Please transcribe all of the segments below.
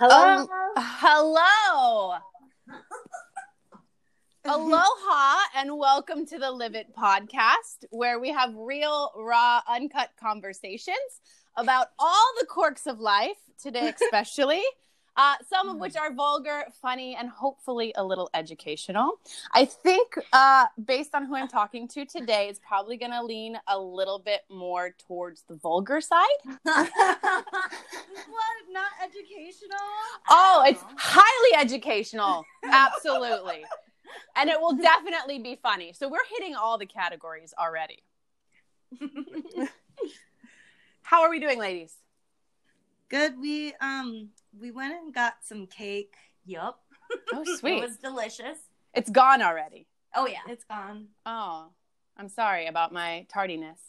Hello. Um, hello. Aloha and welcome to the Live It podcast, where we have real, raw, uncut conversations about all the quirks of life, today especially. Uh, some of which are vulgar, funny, and hopefully a little educational. I think, uh, based on who I'm talking to today, it's probably going to lean a little bit more towards the vulgar side. what? Not educational? Oh, it's highly educational. Absolutely. and it will definitely be funny. So we're hitting all the categories already. How are we doing, ladies? Good. We um we went and got some cake. Yup. Oh, sweet. It was delicious. It's gone already. Oh yeah. It's gone. Oh, I'm sorry about my tardiness.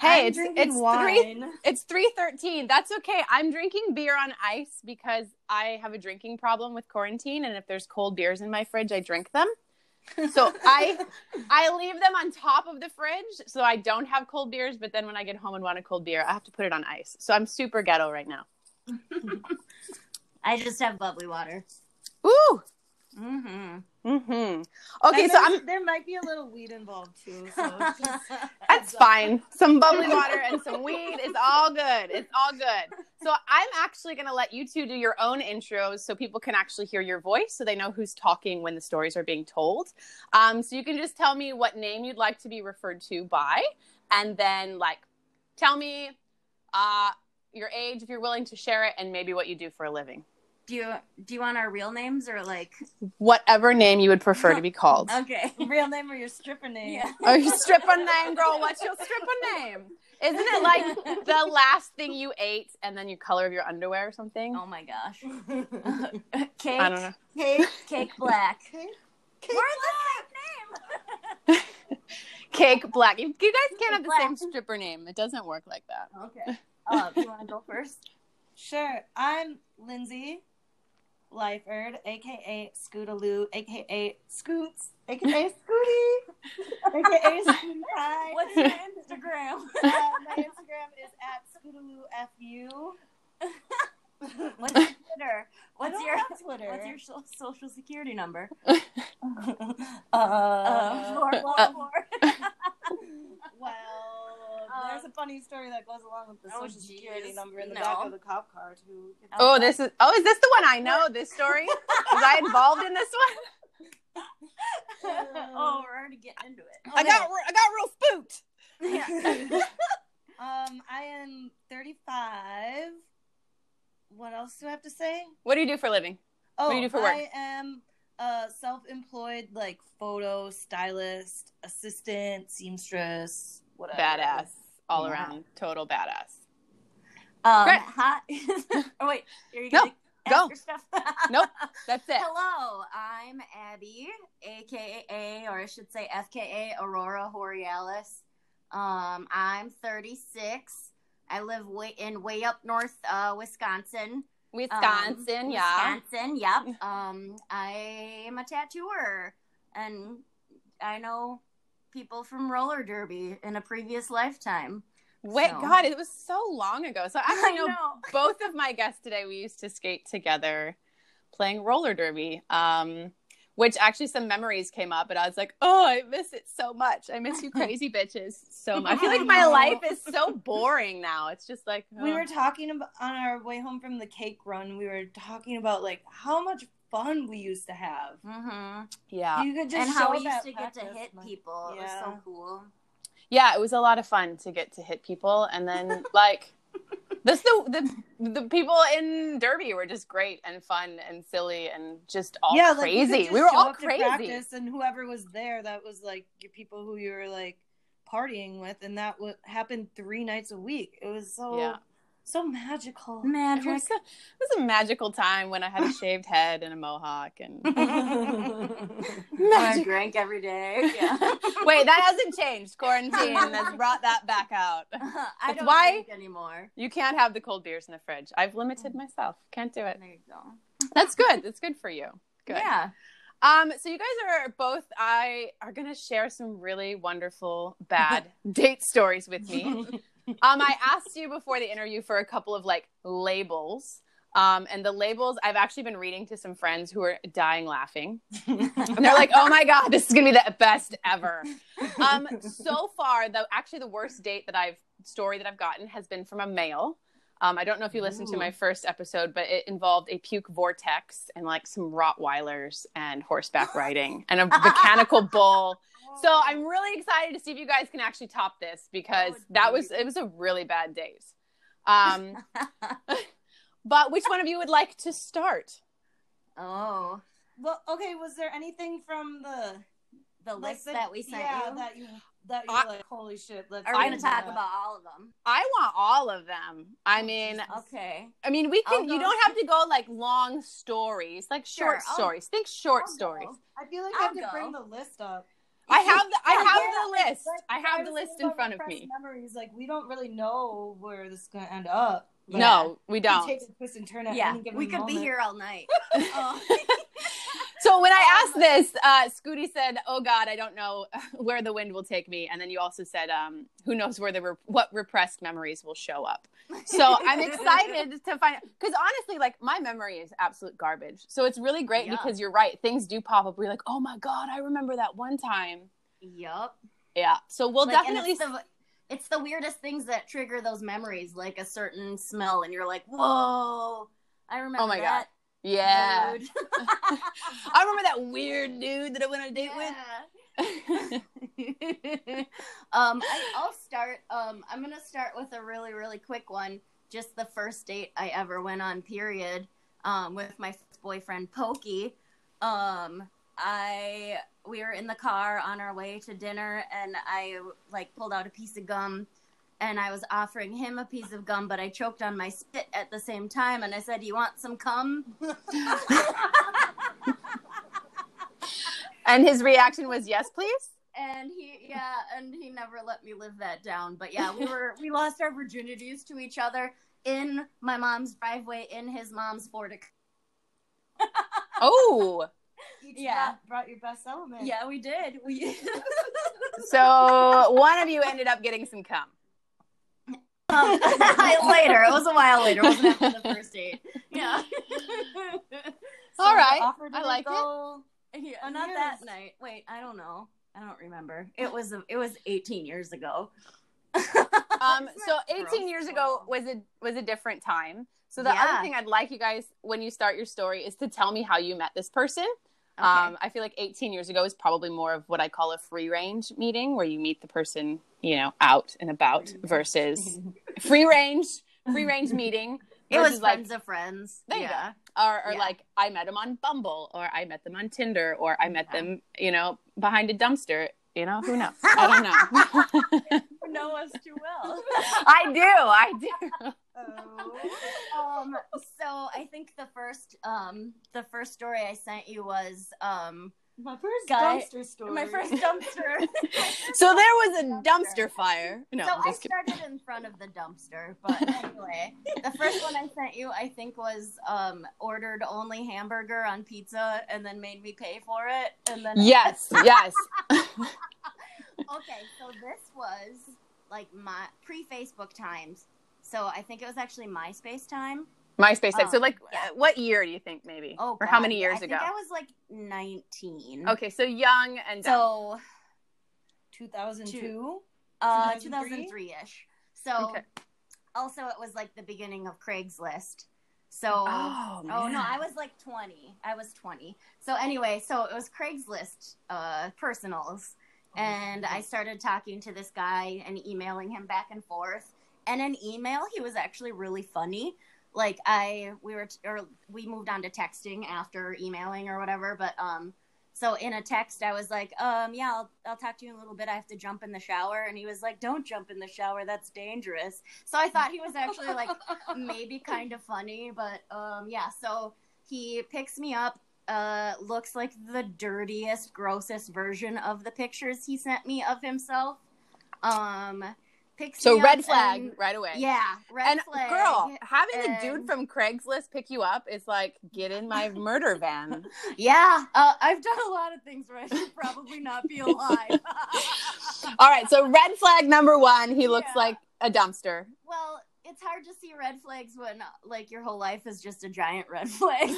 Hey, I'm it's it's three it's three thirteen. That's okay. I'm drinking beer on ice because I have a drinking problem with quarantine, and if there's cold beers in my fridge, I drink them. So I I leave them on top of the fridge so I don't have cold beers. But then when I get home and want a cold beer, I have to put it on ice. So I'm super ghetto right now. I just have bubbly water. Ooh. Mm-hmm. Mm-hmm. Okay, And so I'm there might be a little weed involved too. So just, That's fine. Some bubbly water and some weed. It's all good. It's all good. So I'm actually going to let you two do your own intros so people can actually hear your voice so they know who's talking when the stories are being told. Um, so you can just tell me what name you'd like to be referred to by, and then like tell me uh, your age if you're willing to share it, and maybe what you do for a living. Do you do you want our real names or like? Whatever name you would prefer to be called. Okay. real name or your stripper name. Yeah. Oh, you stripper name, girl. What's your stripper name? Isn't it like the last thing you ate and then you color of your underwear or something? Oh my gosh. Cake. I don't know. Cake. Cake black. Cake We're the same name. Cake black. You, you guys can't have the Black. same stripper name. It doesn't work like that. okay. Uh, you want to go first? Sure. I'm Lindsay Lyford, aka Scootaloo, aka Scoots, aka Scooty, aka Scooty Pie. What's your Instagram? Uh, my Instagram is at ScootalooFU. What's your Twitter? What's your Twitter. What's your so- social security number? Uh, Uh, four, four, uh, well, Uh, there's a funny story that goes along with the oh, social security number in the No. back of the cop car too. Oh, this is. Oh, is this the one I know? This story? Was I involved in this one? oh, we're already getting into it. I got. I got real spooked. Yeah. Um, I am 35. What else do I have to say? What do you do for a living? Oh, do you do for work? I am a self-employed like photo stylist, assistant, seamstress, whatever. Badass. All Yeah. around. Total badass. Um, Great. hi. oh wait, are you No, go. Nope. That's it. Hello, I'm Abby, aka, or I should say FKA Aurora Borealis. Um, I'm 36. I live way in way up north, uh, Wisconsin. Wisconsin. Um, yeah. Wisconsin. Yep. Um, I am a tattooer, and I know people from roller derby in a previous lifetime. Wait, So- God, it was so long ago. So I actually know, know. both of my guests today. We used to skate together, playing roller derby. Um, which actually some memories came up, and I was like, "Oh, I miss it so much. I miss you, crazy bitches, so much. I feel like my life is so boring now. It's just like We oh. were talking about on our way home from the cake run. We were talking about like how much fun we used to have. Mm-hmm. yeah, You could just and how we used to get to hit like- people. It was Yeah. so cool. yeah. It was a lot of fun to get to hit people, and then like this the the the people in Derby were just great and fun and silly and just all yeah, like, crazy. just we were show all to crazy. practice, and whoever was there, that was like your people who you were like partying with, and that would happen three nights a week. It was so Yeah. So magical. It Magic. was, a, it was a magical time when I had a shaved head and a mohawk and I magic. drank every day. Yeah. Wait, that hasn't changed. Quarantine has brought that back out. I It's don't why- drink anymore. You can't have the cold beers in the fridge. I've limited myself. Can't do it. There you go. That's good. That's good for you. Good. Yeah. Um, so you guys are both I are gonna share some really wonderful bad date stories with me. Um, I asked you before the interview for a couple of like labels. Um, and the labels, I've actually been reading to some friends who are dying laughing. and they're like, oh my God, this is going to be the best ever. Um, so far, though, actually, the worst date that I've story that I've gotten has been from a male. Um, I don't know if you listened to my first episode, but it involved a puke vortex and like some Rottweilers and horseback riding and a mechanical bull. So I'm really excited to see if you guys can actually top this because Oh, that was it was a really bad date. Um, but which one of you would like to start? oh, Well, okay. Was there anything from the the like, list the- that we sent yeah, you. that you that you I- like, holy shit. Let's Are we going to talk that. about all of them? I want all of them. I mean, Okay. I mean, we can. You don't have to go like long stories, like short Sure, stories. Think short I'll stories. go. I feel like I'll I have to bring the list up. I have the I Yeah, have yeah, the list. Like, I have was the list in front of repressed me. Memories, like we don't really know where this is gonna end up. Like, No, we we don't. Take a twist and turn at Yeah, any given we could be here all night. Oh. So when I Um, asked this, uh, Scooty said, "Oh God, I don't know where the wind will take me." And then you also said, um, "Who knows where the re- what repressed memories will show up?" So I'm excited to find because honestly, like my memory is absolute garbage. So it's really great Yeah. because you're right; things do pop up. We're like, "Oh my God, I remember that one time." Yup. Yeah. So we'll Like, definitely. It's the, weirdest things that trigger those memories, like a certain smell, and you're like, "Whoa, I remember Oh my God. that." Yeah. dude." I remember that weird dude that I went on a date Yeah. with. um, I, I'll start. Um, I'm gonna start with a really, really quick one. Just the first date I ever went on. Period. Um, with my boyfriend Pokey. Um, I we were in the car on our way to dinner, and I like pulled out a piece of gum. And I was offering him a piece of gum, but I choked on my spit at the same time. And I said, "You want some cum?" and his reaction was, "Yes, please." and he yeah and he never let me live that down but yeah we were we lost our virginities to each other in my mom's driveway in his mom's ford Oh. Each Yeah. brought, brought your best element. yeah we did we So one of you ended up getting some cum. Um, later it was a while later it wasn't after the first date yeah So All the right. offer I didn't like it. yeah uh, not that night wait i don't know i don't remember it was it was 18 years ago Um, so 18 gross? years ago was a was a different time. So the Yeah. other thing I'd like you guys when you start your story is to tell me how you met this person. Okay. Um, I feel like 18 years ago is probably more of what I call a free range meeting, where you meet the person, you know, out and about, versus free range free range meeting. it was like friends of friends yeah or, or Yeah. like I met them on Bumble, or I met them on Tinder, or I met Yeah. them, you know, behind a dumpster. You know, who knows? I don't know. you know us too well I do, I do. Oh. um so i think the first um the first story i sent you was um My first Guy- dumpster story. my first dumpster So there was a dumpster fire. No, so I'm kidding. started in front of the dumpster but anyway the first one i sent you i think was um ordered only hamburger on pizza and then made me pay for it and then Yes, yes. okay so this was like my pre-facebook times so i think it was actually myspace time MySpace. time. so, Oh, like, yeah. uh, what year do you think, maybe? oh or how many years I ago? think i was like 19 Okay, so young and dumb. so 2002. Uh, 2003? 2003-ish. So Okay. also it was like the beginning of Craigslist. So Oh, oh no. I was like 20. I was 20. So anyway, so it was Craigslist uh personals and I started talking to this guy and emailing him back and forth. And in email, he was actually really funny. Like I, we were, or we moved on to texting after emailing or whatever. But um, so in a text, I was like, um, yeah, I'll, I'll talk to you in a little bit. I have to jump in the shower, and he was like, don't jump in the shower. That's dangerous. So I thought he was actually like maybe kind of funny, but um, yeah. So he picks me up. Uh, looks like the dirtiest, grossest version of the pictures he sent me of himself. Um, picks So me red flag and- right away. yeah, red and flag. girl, having a dude from Craigslist pick you up is like get in my murder van. Yeah, uh, I've done a lot of things where I should probably not be alive. All right, so red flag number one, he looks Yeah. like a dumpster. well, it's hard to see red flags when like your whole life is just a giant red flag.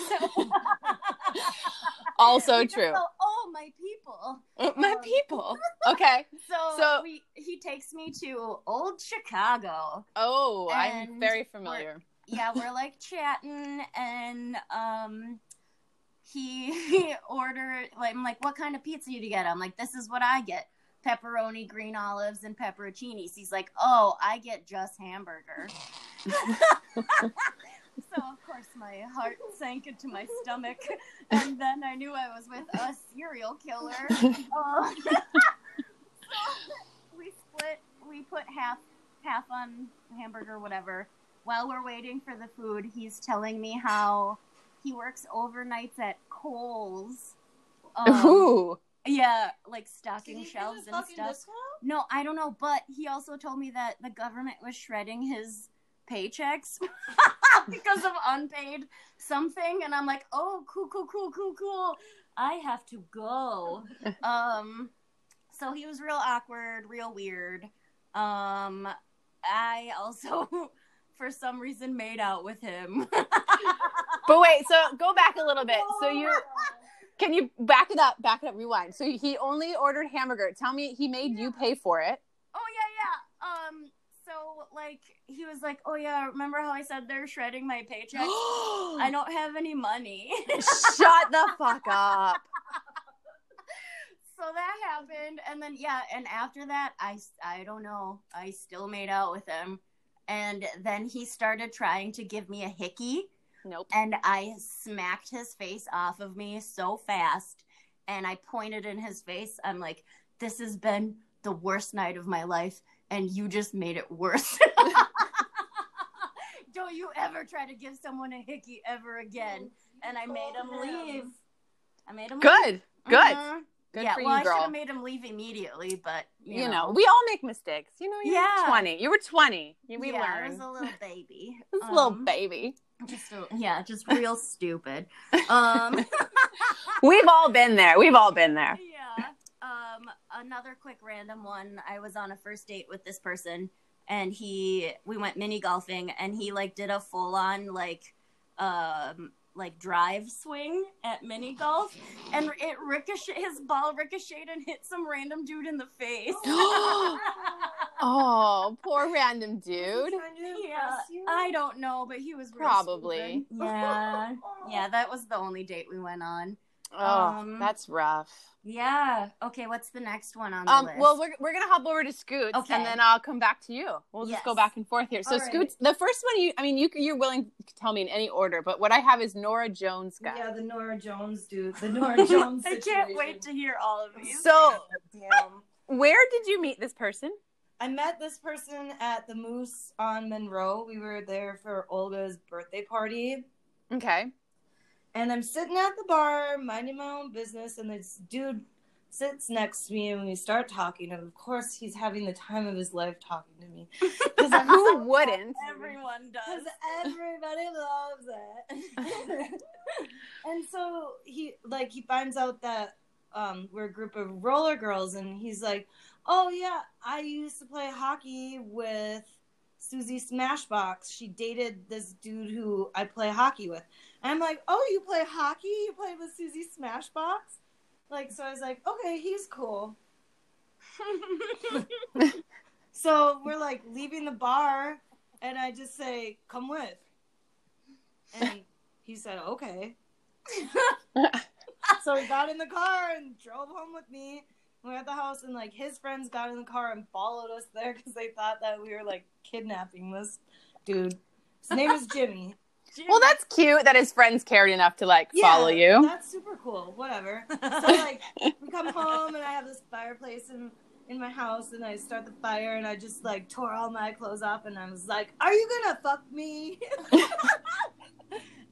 Also You true. go, oh, my people. My Um, people. Okay. So, So- we, he takes me to old Chicago. Oh, I'm very familiar. Yeah, we're like chatting, and um, he ordered. Like, I'm like, what kind of pizza do you get? I'm like, this is what I get: pepperoni, green olives, and pepperoncinis. He's like, oh, I get just hamburger. so of course my heart sank into my stomach, and then I knew I was with a serial killer. Uh, so we split. We put half half on hamburger, whatever. While we're waiting for the food, he's telling me how he works overnights at Kohl's. Um, Ooh. Yeah, like Did stocking he shelves and stuff. discount? No, I don't know, but he also told me that the government was shredding his paychecks because of unpaid something and I'm like, "Oh, cool, cool, cool, cool, cool. I have to go." um so he was real awkward, real weird. Um I also for some reason made out with him. But wait, so go back a little bit. So you can you back it up, back it up, rewind. So he only ordered hamburger. Tell me he made you pay for it. Oh yeah, yeah. Um, so like he was like, "Oh yeah, remember how I said they're shredding my paycheck? I I don't have any money." Shut the fuck up. so that happened, and then yeah, and after that, I I don't know, I still made out with him, and then he started trying to give me a hickey, Nope. and I smacked his face off of me so fast, and I pointed in his face. I'm like, "This has been the worst night of my life." and you just made it worse. Don't you ever try to give someone a hickey ever again. And I made him leave. I made him leave. Good. Good. Mhm. Good yeah, for well, you, I should have made him leave immediately, but you, you know, we all make mistakes. You know, you Yeah. were 20. You were 20. You- We yeah, I learned. was a little baby. This little Um, baby. Just a, yeah, just real stupid. Um, We've all been there. We've all been there. yeah. Um, another quick random one. I was on a first date with this person, and he we went mini golfing, and he like did a full on like um like drive swing at mini golf, and it ricocheted. His ball ricocheted and hit some random dude in the face. Oh, poor random dude. Yeah. I don't know, but he was real Probably. stupid. Yeah, yeah. That was the only date we went on. Oh, Um, that's rough. Yeah. Okay. What's the next one on the Um, list? well, we're, we're gonna hop over to Scoots, Okay. and then I'll come back to you. We'll just go back and forth here. So All right. Scoots, the first one you, I mean, you you're willing to tell me in any order, but what I have is Norah Jones guy. Yeah, the Norah Jones dude. The Norah Jones. I can't wait to hear all of these. So, Damn. where did you meet this person? I met this person at the Moose on Monroe. We were there for Olga's birthday party. Okay. And I'm sitting at the bar, minding my own business, and this dude sits next to me, and we start talking. And of course, he's having the time of his life talking to me. Because Who wouldn't? Everyone does. Because does. everybody loves it. and so he like he finds out that um we're a group of roller girls and he's like, Oh yeah, I used to play hockey with Susie Smashbox. She dated this dude who I play hockey with. And I'm like, Oh, you play hockey? You play with Susie Smashbox? Like so I was like, Okay, he's cool. So we're like leaving the bar, and I just say, "Come with," and he said, "Okay." so he got in the car and drove home with me. We were at the house, and like his friends got in the car and followed us there because they thought that we were like kidnapping this dude. His name is Jimmy. Well, that's cute that his friends cared enough to like Yeah, follow you. That's super cool. Whatever. So like we come home and I have this fireplace in in my house and I start the fire and I just like tore all my clothes off and I was like, "Are you gonna fuck me?"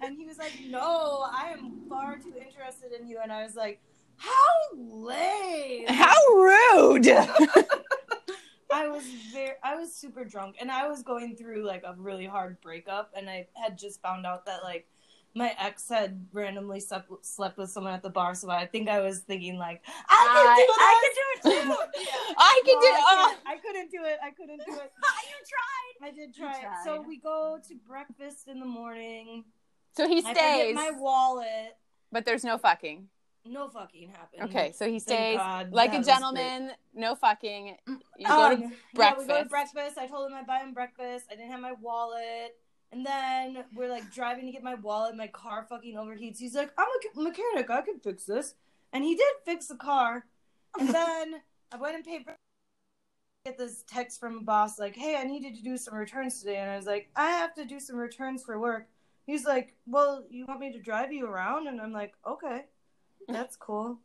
and he was like, "No, I am far too interested in you." And I was like, "How lame!" How rude. I was very, I was super drunk, and I was going through like a really hard breakup, and I had just found out that like my ex had randomly slept, slept with someone at the bar, so I think I was thinking like, I can do it. I can do it too. Yeah. I can No, do. I, Oh. I couldn't do it. I couldn't do it. you tried. I did try it. So we go to breakfast in the morning. So he stays, my wallet. but there's no fucking. No fucking happened. Okay, so he stays God. like a gentleman, no fucking. Mm. You go to Um, Yeah, we go to breakfast. breakfast. I told him I'd buy him breakfast. I didn't have my wallet. And then we're like driving to get my wallet. My car fucking overheats. He's like, I'm a mechanic. I can fix this. And he did fix the car. And then I went and paid for get this text from a boss like, hey, I needed to do some returns today. And I was like, I have to do some returns for work. He's like, well, you want me to drive you around? And I'm like, okay, that's cool.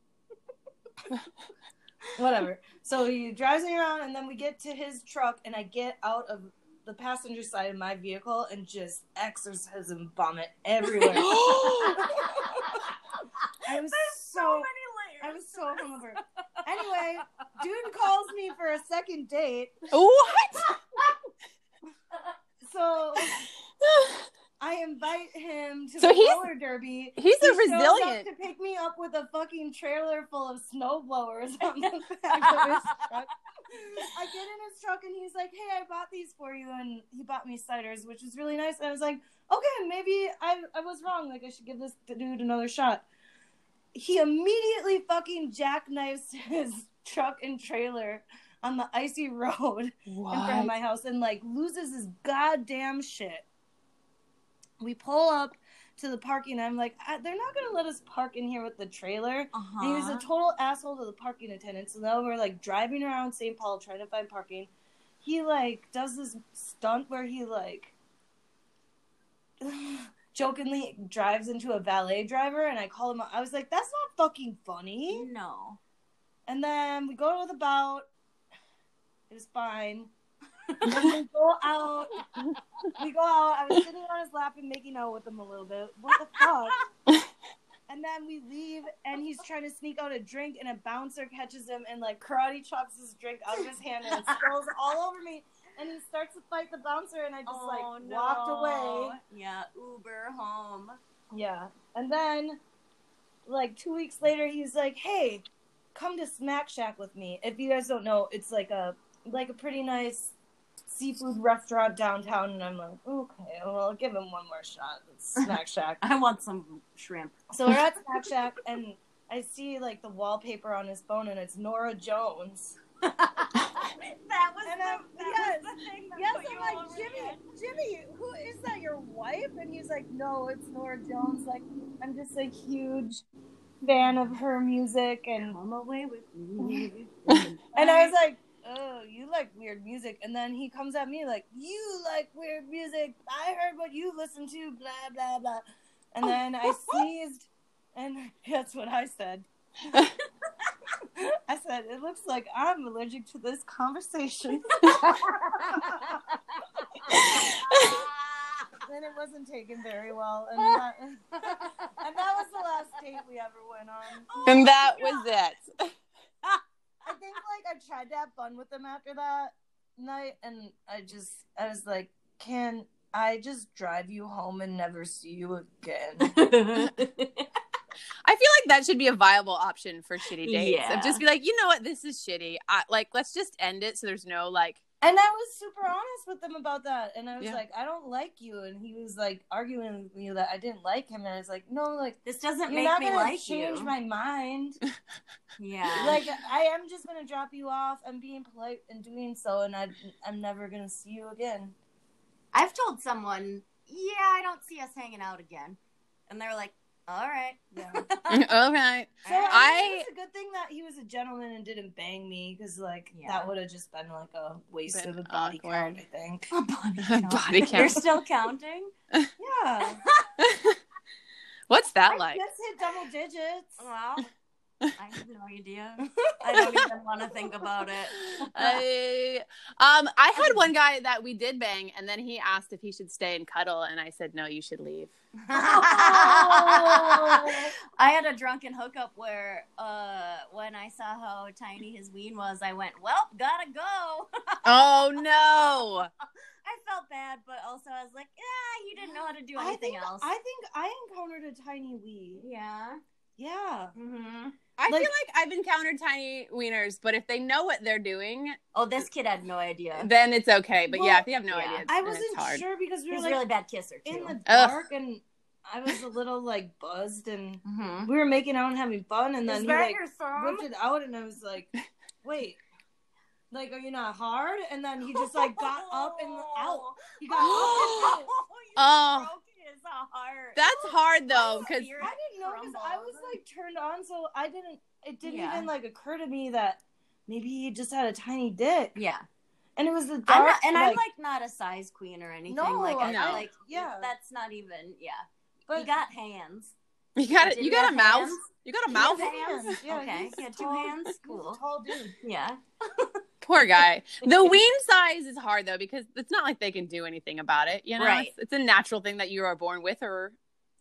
Whatever. So he drives me around, and then we get to his truck, and I get out of the passenger side of my vehicle and just exorcism vomit everywhere. I was so, many layers. I was so hungover. Anyway, dude calls me for a second date, what? so I invite him to So the he's- roller derby. He's He a resilient. to pick me up with a fucking trailer full of snow blowers on the back of his truck. I get in his truck and he's like, "Hey, I bought these for you," and he bought me ciders, which was really nice. And I was like, "Okay, maybe I I was wrong. Like I should give this dude another shot." He immediately fucking jackknifes his truck and trailer on the icy road in front of my house and like loses his goddamn shit. We pull up to the parking. I'm like, "I- they're not gonna let us park in here with the trailer. And he was a uh-huh. total asshole to the parking attendant. So now we're like driving around St. Paul trying to find parking. He like does this stunt where he like jokingly drives into a valet driver, and I call him. out. I was like, "That's not fucking funny." no. And then we go to the bout. It was fine. And we go out. We go out. I was sitting on his lap and making out with him a little bit. What the fuck? And then we leave, and he's trying to sneak out a drink, and a bouncer catches him and like karate chops his drink out of his hand, and it spills all over me. And he starts to fight the bouncer, and I just like oh, walked away. Yeah, Uber home. Yeah. And then, like two weeks later, he's like, "Hey, come to Smack Shack with me." If you guys don't know, it's like a like a pretty nice seafood restaurant downtown. And I'm like, "Okay, well, I'll give him one more shot." It's Smack Shack. I want some shrimp. so we're at Smack Shack, and I see like the wallpaper on his phone, and it's Norah Jones. that was And the, that yes, was the thing that Yes, I'm like Jimmy. Jimmy, who is that? Your wife? And he's like, No, it's Norah Jones. Like, I'm just a huge fan of her music, and Come away with me. and I was like, Oh, you like weird music? And then he comes at me like, You like weird music? I heard what you listen to. Blah blah blah. And oh. then I sneezed, and that's what I said. I said, It looks like I'm allergic to this conversation. and it wasn't taken very well, and that, and that was the last date we ever went on. and that was it. I think like I tried to have fun with them after that night, and I just I was like, can I just drive you home and never see you again? I feel like that should be a viable option for shitty dates. Yeah. Of just be like, you know what, this is shitty. I, like, let's just end it so there's no like. And I was super honest with them about that, and I was Yeah. like, I don't like you, and he was like arguing with me that I didn't like him, and I was like, no, like. this doesn't You're make not me like change you. my mind. yeah. like I am just gonna drop you off. I'm being polite in doing so, and I, I'm never gonna see you again. I've told someone, yeah, I don't see us hanging out again. And they're like, all right. Yeah. okay. So I, I- it's a good thing that he was a gentleman and didn't bang me, because like Yeah. that would have just been like a waste Been of a body awkward. count. I think. a body Body You're still counting? Yeah. What's that I like? just hit double digits. Well, I have no idea. I don't even want to think about it. I, um, I had one guy that we did bang, and then he asked if he should stay and cuddle, and I said, no, you should leave. I had a drunken hookup where, uh, when I saw how tiny his ween was, I went, "Well, gotta go." Oh, no. I felt bad, but also I was like, "Yeah, you didn't know how to do I anything think else." I think I encountered a tiny wee. yeah. Yeah. hmm I Like- feel like I've encountered tiny wieners, but if they know what they're doing, Oh, this kid had no idea. then it's okay. But yeah, if they have no yeah. idea, I wasn't hard. sure because we were He's a like really bad kisser too. in the Ugh. dark and I was a little like buzzed and hmm we were making out and having fun and then Is he that like your thumb? it out and I was like, wait. Like, are you not hard? And then he just like got up and out. He got up and out. you Oh. Broke his heart. That's hard oh, though, because I didn't know because I was like turned on, so I didn't. It didn't Yeah. even like occur to me that maybe he just had a tiny dick, yeah. and it was the I'm dark. not, and I'm like not a size queen or anything. No, like I No. like yeah. That's not even. Yeah. but he got hands. You got it. You got a have mouth. hands? You got a He mouth. has hands? Yeah, Okay, he's he had two tall- hands? he's Cool. tall dude. Yeah. Poor guy. The ween size is hard though because it's not like they can do anything about it. You know, Right. it's, it's a natural thing that you are born with or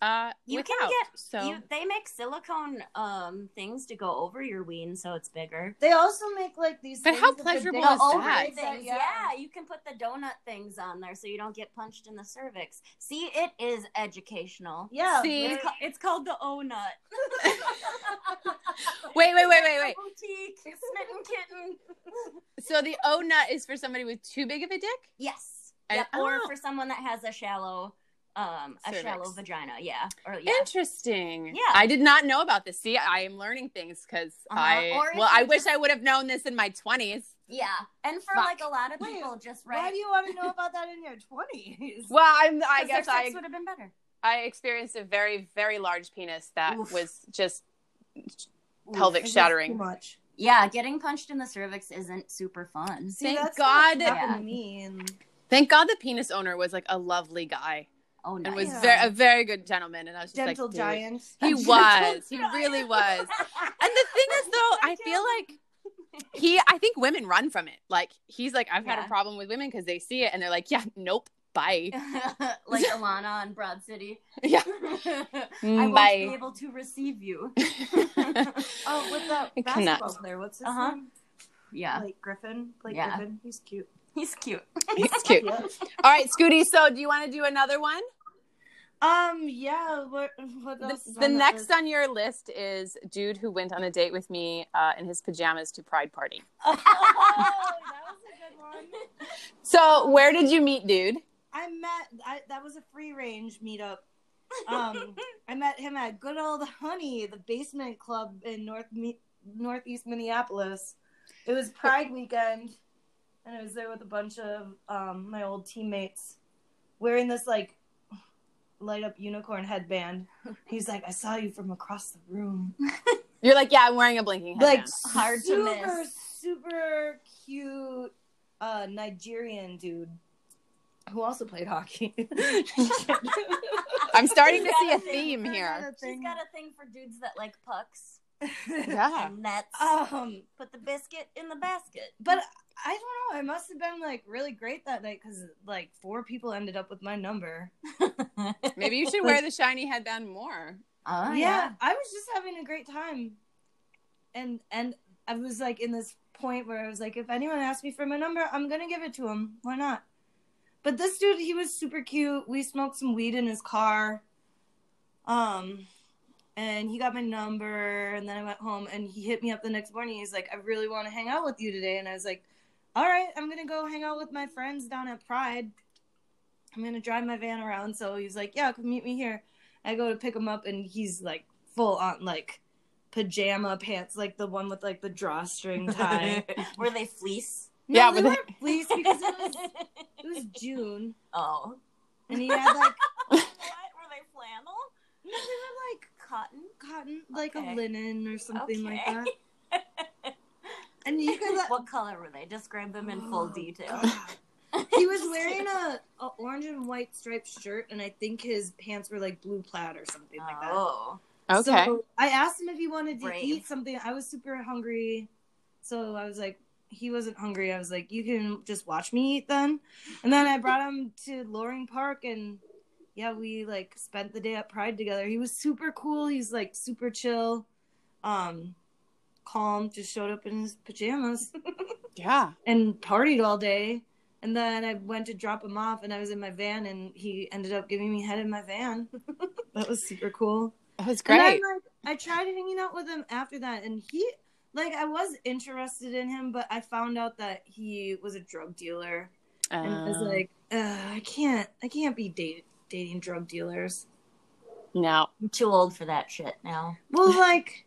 uh You without. can get. so You, they make silicone um things to go over your ween so it's bigger. They also make like these. But things how pleasurable is that? things. Yeah. you can put the donut things on there so you don't get punched in the cervix. See, it is educational. Yeah. See? It's, ca- it's called the Ohnut. wait, wait, wait, wait, wait. Boutique smitten kitten. So the Ohnut is for somebody with too big of a dick? Yes. And- Yep. Or oh. for someone that has a shallow, um, a Cervix. shallow vagina. Yeah. Or yeah. Interesting. Yeah. I did not know about this. See, I am learning things because Uh-huh. I Or well, I wish just- I would have known this in my twenties. Yeah. And for Fuck. like a lot of Wait, people, just right Why do you want to know about that in your twenties? Well, I'm I 'cause guess their I sex would have been better. I experienced a very very large penis that Oof. was just Oof. pelvic Too shattering. much. Yeah, getting punched in the cervix isn't super fun. See, Thank that's God. What Yeah. to Thank God the penis owner was like a lovely guy Oh, and was Yeah. very a very good gentleman. And I was just gentle like, dude. giant. He Gentle was. He really was. And the thing is, though, I feel like he. I think women run from it. Like he's like, I've had a problem with women because they see it and they're like, yeah, nope, bye, like Ilana on Broad City. yeah, I won't Bye. be able to receive you. Oh, with that basketball player, what's his Uh-huh. name? Yeah, Blake Griffin. Blake Yeah. Griffin. He's cute. he's cute. He's cute. Yeah. All right, Scooty. So, do you want to do another one? Um. Yeah. What? What The, else? is the on next list? on your list is dude who went on a date with me uh, in his pajamas to Pride Party. Oh, that was a good one. So, where did you meet, dude? I met. I, that was a free range meetup. Um, I met him at Good Old Honey, the basement club in North Me- Northeast Minneapolis. It was Pride weekend, and I was there with a bunch of um, my old teammates, wearing this like light up unicorn headband. He's like, "I saw you from across the room." You're like, yeah, I'm wearing a blinking headband. Like headband. Hard to super, miss. super cute uh, Nigerian dude who also played hockey. I'm starting to see a a thing theme here. that. She's got a thing for dudes that like pucks Yeah. and nets. um, Put the biscuit in the basket. but I don't know. I must have been like really great that night because like four people ended up with my number. Maybe you should wear the shiny headband more. Oh yeah, I was just having a great time, and and I was like in this point where I was like, if anyone asks me for my number, I'm gonna give it to him. Why not? But this dude, he was super cute. We smoked some weed in his car. Um, and he got my number, and then I went home, and he hit me up the next morning. He's like, I really want to hang out with you today, and I was like, all right, I'm gonna go hang out with my friends down at Pride. I'm gonna drive my van around. So he's like, yeah, come meet me here. I go to pick him up, and he's like full on like pajama pants, like the one with like the drawstring tie. Were they fleece? No, Yeah, they but weren't fleece because it was it was June, oh. and he had like what? Were they flannel? no, they were like Cotton? cotton, like Okay. a linen or something like that. And you could like What color were they? Describe them in full detail. He was wearing a, a orange and white striped shirt, and I think his pants were like blue plaid or something like that. Oh. Okay. So I asked him if he wanted to Brave. eat something. I was super hungry. So I was like, he wasn't hungry. I was like, you can just watch me eat then. And then I brought him to Loring Park and yeah, we like spent the day at Pride together. He was super cool. He's like super chill. Um calm, just showed up in his pajamas yeah. and partied all day. And then I went to drop him off and I was in my van and he ended up giving me head in my van. that was super cool. That was And great. then, like, I tried hanging out with him after that, and he, like, I was interested in him, but I found out that he was a drug dealer, and I was Um, like, I can't, I can't be date, dating drug dealers. no. I'm too old for that shit now. Well, like,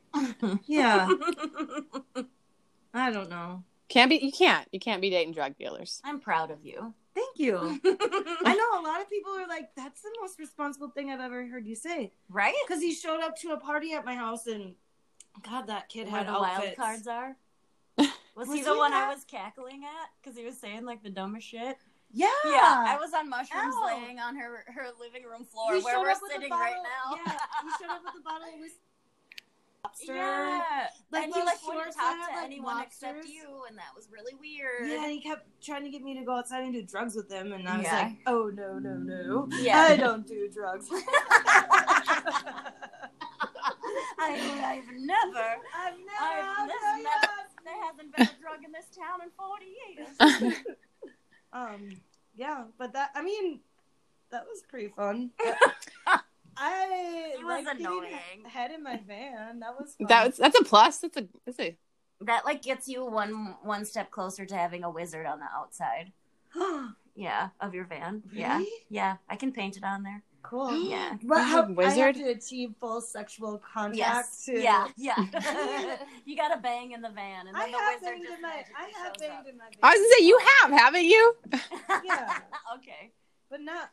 yeah, I don't know. Can't be you can't. You can't be dating drug dealers. I'm proud of you. Thank you. I know a lot of people are like, that's the most responsible thing I've ever heard you say. right? Because he showed up to a party at my house, and God, that kid Where had the outfits. wild cards are. Was, Was he the he one that- I was cackling at? Because he was saying like the dumbest shit. Yeah, Yeah, I was on mushrooms Ow. laying on her her living room floor He where we're up with a sitting right now. Yeah, he showed up with a bottle of whiskey. Lobster. Yeah, Like and he like wouldn't talk to like, anyone except you, and that was really weird. Yeah, and he kept trying to get me to go outside and do drugs with him, and I was Yeah. like, "Oh no, no, no! Yeah. I don't do drugs." I, I've never. I've never. I've I'll this tell you never- that. There hasn't been a drug in this town in forty years. Um, yeah, but that I mean, that was pretty fun. I He was liked annoying. Head in my van. That was fun. That was that's a plus. That's a that's a that like gets you one one step closer to having a wizard on the outside. Yeah, of your van. Yeah, Really? yeah. I can paint it on there. cool. Yeah. But You how, have I have wizard? to achieve full sexual contact. Yes. To, Yeah. Yeah. you got to bang in the van, and I then the have wizard banged just in my. magically I have banged up. in my. I was gonna say you have, haven't you? Yeah. okay. but not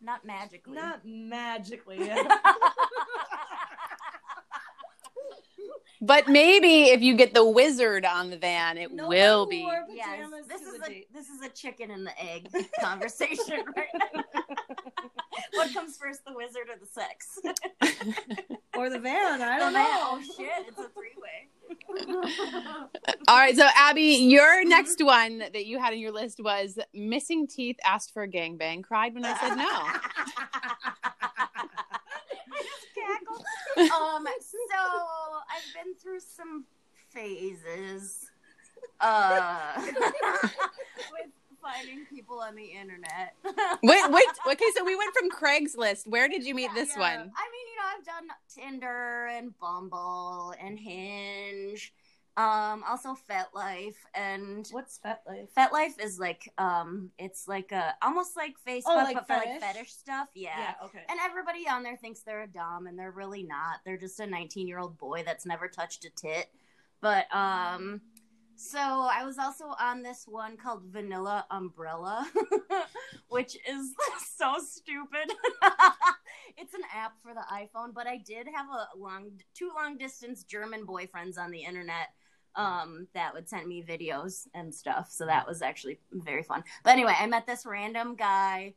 Not magically. not magically. But maybe if you get the wizard on the van, it No will be. wore yes. pajamas This is a date. this is a chicken and the egg conversation right now. what comes first, the wizard or the sex? or the van. I don't van- know. Oh shit! It's a three way. All right, so Abby, your next one that you had on your list was missing teeth. Asked for a gangbang. Cried when I said no. I just cackled. Um, so I've been through some phases. Uh, with finding people on the internet. Wait, wait. Okay, so we went from Craigslist. Where did you meet Yeah, this yeah. one? I mean, you know, I've done Tinder and Bumble and Hinge. Um, also FetLife and What's FetLife? FetLife is like um, it's like a almost like Facebook, Oh, like but for like fetish? fetish stuff. Yeah. okay. And everybody on there thinks they're a dom, and they're really not. They're just a 19 year old boy that's never touched a tit. But um, so I was also on this one called Vanilla Umbrella, which is so stupid. it's an app for the iPhone, but I did have a long, two long distance German boyfriends on the internet um that would send me videos and stuff. So that was actually very fun. But anyway i met this random guy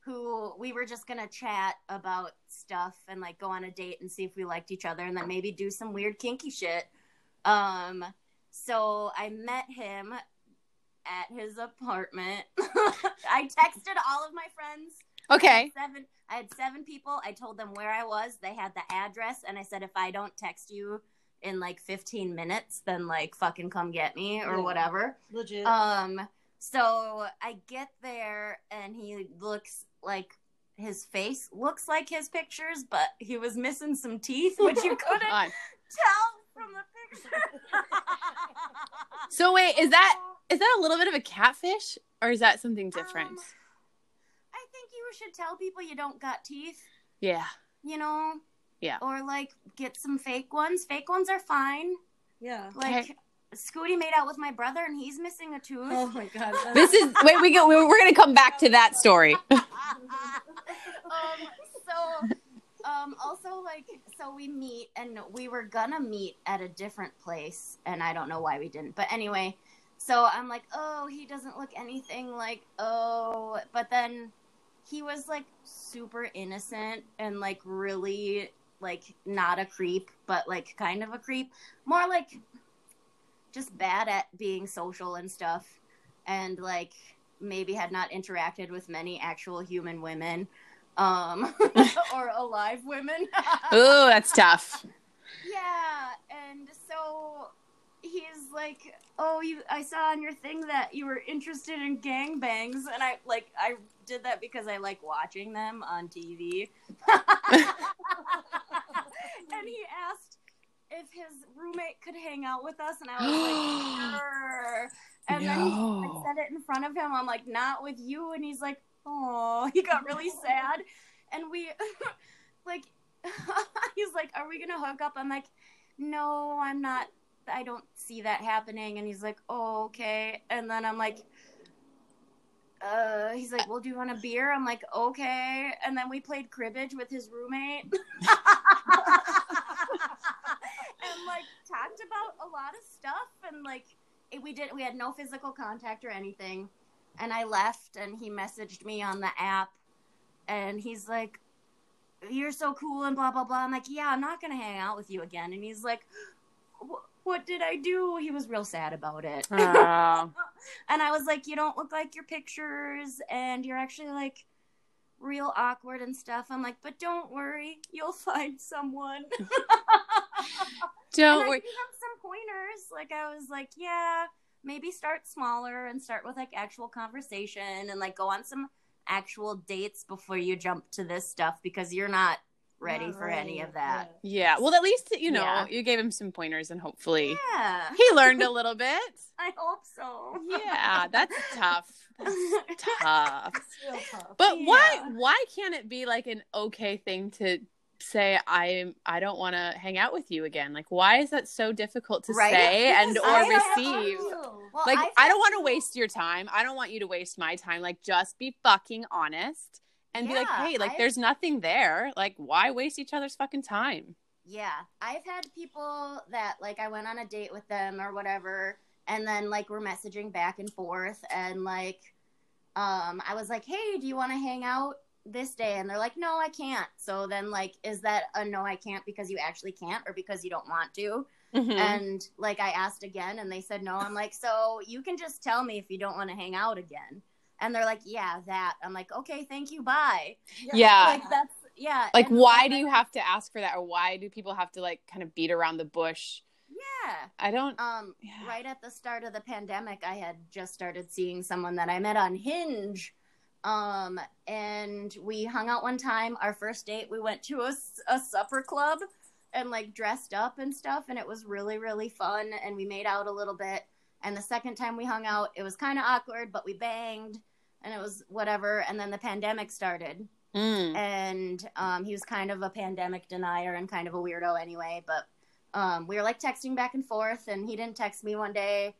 who we were just gonna chat about stuff and like go on a date and see if we liked each other and then maybe do some weird kinky shit. Um so i met him at his apartment. I texted all of my friends. Okay. seven i had seven people. I told them where i was. They had the address. And i said if i don't text you in like 15 minutes then like fucking come get me or Yeah. whatever. Legit. um so i get there and he looks like his face looks like his pictures but he was missing some teeth which you couldn't tell from the picture So wait, is that is that a little bit of a catfish or is that something different? Um, i think you should tell people you don't got teeth yeah. you know Yeah. or like get some fake ones fake ones are fine yeah. like Okay. scooty made out with my brother and he's missing a tooth Oh my god. This is wait. We go. We're gonna come back to that story. um so um also like so we meet and we were gonna meet at a different place and i don't know why we didn't but anyway so i'm like oh he doesn't look anything like oh but then he was like super innocent and like really like not a creep, but like kind of a creep. More like just bad at being social and stuff, and like maybe had not interacted with many actual human women, um, or alive women. Ooh, that's tough. Yeah, and so he's like, "Oh, you I saw on your thing that you were interested in gangbangs." And I like I did that because I like watching them on TV. and he asked if his roommate could hang out with us and I was like, "Sure." And then he, I said it in front of him. I'm like, "Not with you." And he's like, "Oh." He got really sad. And we like he's like, "Are we going to hook up?" I'm like, "No, I'm not. I don't see that happening." And he's like, "Oh, okay." And then I'm like, uh, he's like, "Well, do you want a beer?" I'm like, "Okay." And then we played cribbage with his roommate, and like talked about a lot of stuff. And like, it, we did, we had no physical contact or anything. And I left, and he messaged me on the app, and he's like, "You're so cool," and blah blah blah. I'm like, "Yeah, I'm not gonna hang out with you again." And he's like, "What did I do?" He was real sad about it. Oh. And I was like, you don't look like your pictures, and you're actually like real awkward and stuff. I'm like, but don't worry, you'll find someone. Don't worry. some pointers. Like I was like, yeah, maybe start smaller and start with like actual conversation and like go on some actual dates before you jump to this stuff because you're not ready Not for any of that. Yeah. Well, at least you know Yeah. you gave him some pointers, and hopefully Yeah, he learned a little bit. I hope so. Yeah, that's tough. That's tough. Tough. But why why can't it be like an okay thing to say I I don't want to hang out with you again? Like why is that so difficult to Right? say and or I receive? Well, Like I've I don't want to waste your time. I don't want you to waste my time. Like just be fucking honest and be like, "Hey, like I've- there's nothing there. Like why waste each other's fucking time?" Yeah, I've had people that like I went on a date with them or whatever, and then like we're messaging back and forth, and like, um, I was like, "Hey, do you want to hang out this day?" And they're like, "No, I can't." So then, like, is that a no, I can't because you actually can't, or because you don't want to? Mhm. And like, I asked again, and they said no. I'm like, so you can just tell me if you don't want to hang out again. And they're like, yeah, that. I'm like, okay, thank you, bye. Yeah. Like that's yeah. like and why do I- you have to ask for that or why do people have to like kind of beat around the bush? Yeah. I don't Um, Yeah. right at the start of the pandemic, I had just started seeing someone that I met on Hinge. Um, and we hung out one time. Our first date, we went to a, a supper club and like dressed up and stuff, and it was really, really fun. And we made out a little bit. And the second time we hung out, it was kind of awkward, but we banged and it was whatever. And then the pandemic started Mm. and um, he was kind of a pandemic denier and kind of a weirdo anyway. But um, we were like texting back and forth, and he didn't text me one day,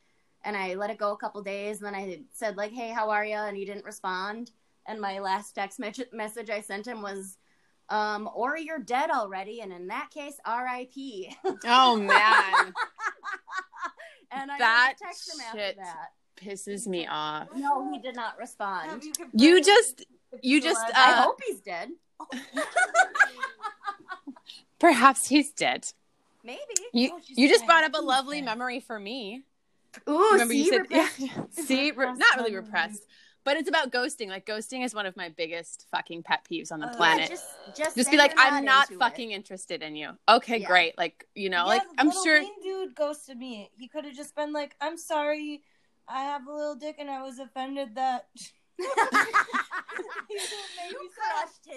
and I let it go a couple days, and then I said like, "Hey, how are you?" and he didn't respond. And my last text me- message I sent him was, um, "Or you're dead already," and in that case, R.I.P. Oh man, and I That text him shit. after that. pisses me off. No, he did not Have respond. you You just you just, was- I uh, hope he's dead. perhaps he's dead. Maybe. You Oh, you just brought up a lovely dead. memory for me. Ooh, Remember you see, said repressed- yeah. see re- Repressed not really repressed, but it's about ghosting. Like ghosting is one of my biggest fucking pet peeves on the Uh, planet. Yeah, just, just, just be like, you're I'm not into it. fucking interested in you. Okay, Yeah. great. Like, you know, Yeah, like I'm little sure dude ghosted me. He could have just been like, "I'm sorry, I have a little dick, and I was offended that." you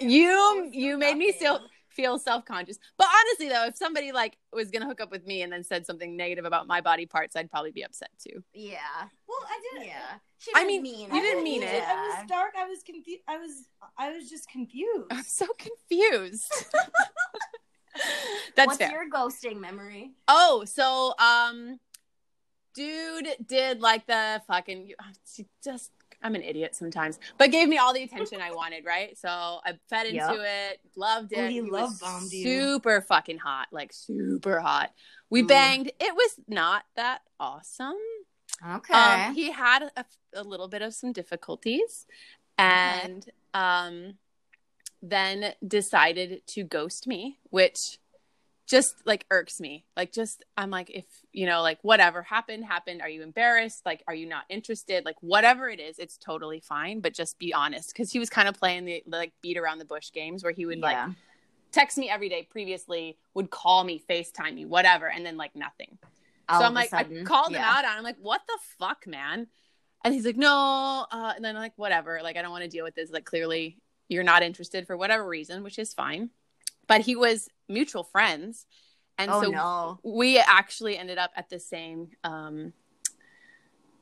You him. you Oh, you made me feel nothing. feel self-conscious. But honestly though, if somebody like was going to hook up with me and then said something negative about my body parts, I'd probably be upset too. Yeah, Well, I didn't. yeah. She I didn't mean, mean you I didn't mean it. I was dark. I was confused. I was. I was just confused. I'm so confused. That's What's fair. your ghosting memory? Oh, so um dude did like the fucking she just I'm an idiot sometimes, but gave me all the attention I wanted, right? So I fed into Yep. it, loved it. Oh, he was love bombed you. super fucking hot, like super hot. We Mm. banged. It was not that awesome. Okay. Um, he had a, a little bit of some difficulties, and um, then decided to ghost me, which just like irks me. Like, just, I'm like, if, you know, like whatever happened, happened. Are you embarrassed? Like, are you not interested? Like, whatever it is, it's totally fine, but just be honest. Cause he was kind of playing the like beat around the bush games where he would like text me every day previously, would call me, FaceTime me, whatever, and then like nothing. All so I'm like, sudden, I called him out on. I'm like, what the fuck, man? And he's like, no. Uh, and then I'm like, whatever. Like, I don't want to deal with this. Like, clearly you're not interested for whatever reason, which is fine. But he was mutual friends, and oh so no. we actually ended up at the same um,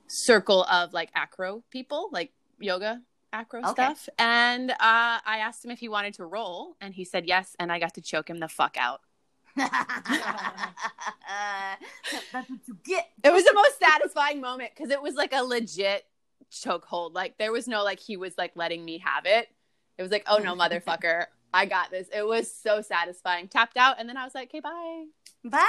circle of like acro people, like yoga acro Okay. stuff. And uh, I asked him if he wanted to roll, and he said yes. And I got to choke him the fuck out. That's what you get. It was the most satisfying moment because it was like a legit chokehold. Like there was no like he was like letting me have it. It was like, oh no, motherfucker, I got this. It was so satisfying. Tapped out, and then I was like, okay, bye. Bye.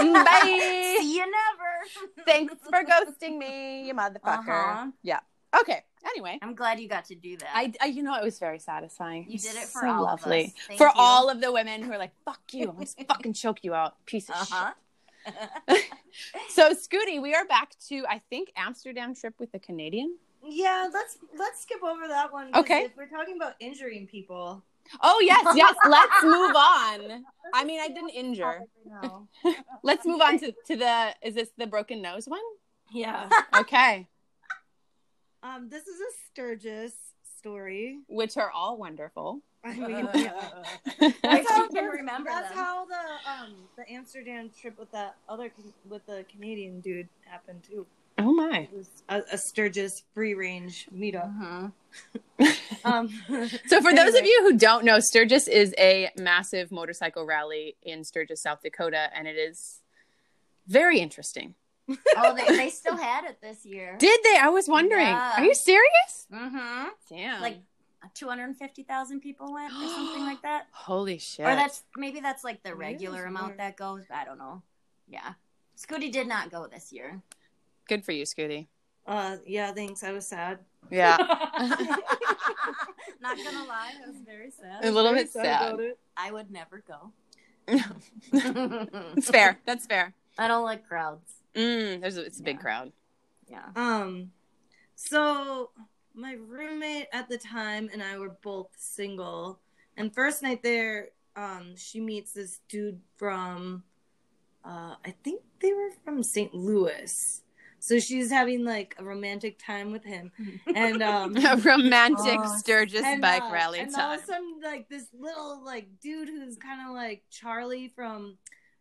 Bye. See you never. Thanks for ghosting me, you motherfucker. Uh-huh. Yeah. Okay. Anyway, I'm glad you got to do that. I, I you know it was very satisfying. You did it for so all of lovely us. Thank for you. all of the women who are like, fuck you, I'm gonna fucking choke you out, piece of Uh-huh. shit. So Scooty, we are back to I think Amsterdam trip with the Canadian. Yeah, let's let's skip over that one. Okay. If we're talking about injuring people, Oh yes, yes. Let's move on. I mean, I didn't injure. Let's move on to, to the. Is this the broken nose one? Yeah. Okay. Um, this is a Sturgis story. Which are all wonderful. I mean, yeah. I That's how, can remember That's them. how the um the Amsterdam trip with that other with the Canadian dude happened too. Oh my. It was a, a Sturgis free range meetup. Mhm. Um, So for those of you who don't know, Sturgis is a massive motorcycle rally in Sturgis, South Dakota, and it is very interesting. Oh, they, they still had it this year. Did they? I was wondering. Yeah. Are you serious? Mm-hmm. Damn. Like 250,000 people went or something like that. holy shit. Or that's maybe that's like the regular amount more. that goes. I don't know. Yeah. Scooty did not go this year. Good for you, Scooty. uh, yeah, thanks. I was sad. Yeah. not gonna lie, I was very sad. A little bit sad. about it. I would never go. it's fair. That's fair. I don't like crowds. Mm, there's a, it's a big crowd. Yeah. Um, so my roommate at the time and I were both single, and first night there, um, she meets this dude from, uh, I think they were from St. Louis. So she's having like a romantic time with him, and um, A romantic Oh, Sturgis and, bike uh, rally and all time. of a sudden, like this little like dude who's kind of like Charlie from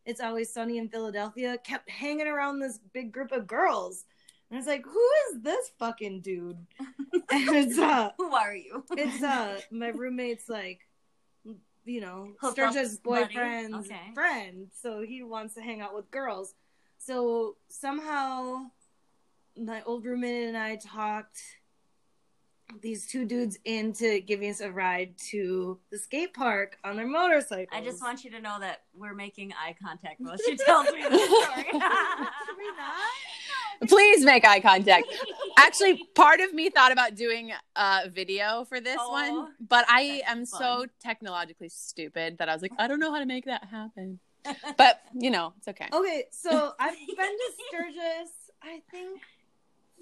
It's Always Sunny in Philadelphia kept hanging around this big group of girls, and it's like, who is this fucking dude? and it's uh, Who are you? it's uh, my roommate's like, you know, Hook Sturgis boyfriend's Okay. friend, so he wants to hang out with girls. So somehow, my old roommate and I talked these two dudes into giving us a ride to the skate park on their motorcycles. I just want you to know that we're making eye contact while she tells me this story. Should we not? Please make eye contact. Actually, part of me thought about doing a video for this Oh, one, but I that's am so technologically stupid that I was like, I don't know how to make that happen. But you know, it's okay. Okay, so I've been to Sturgis, I think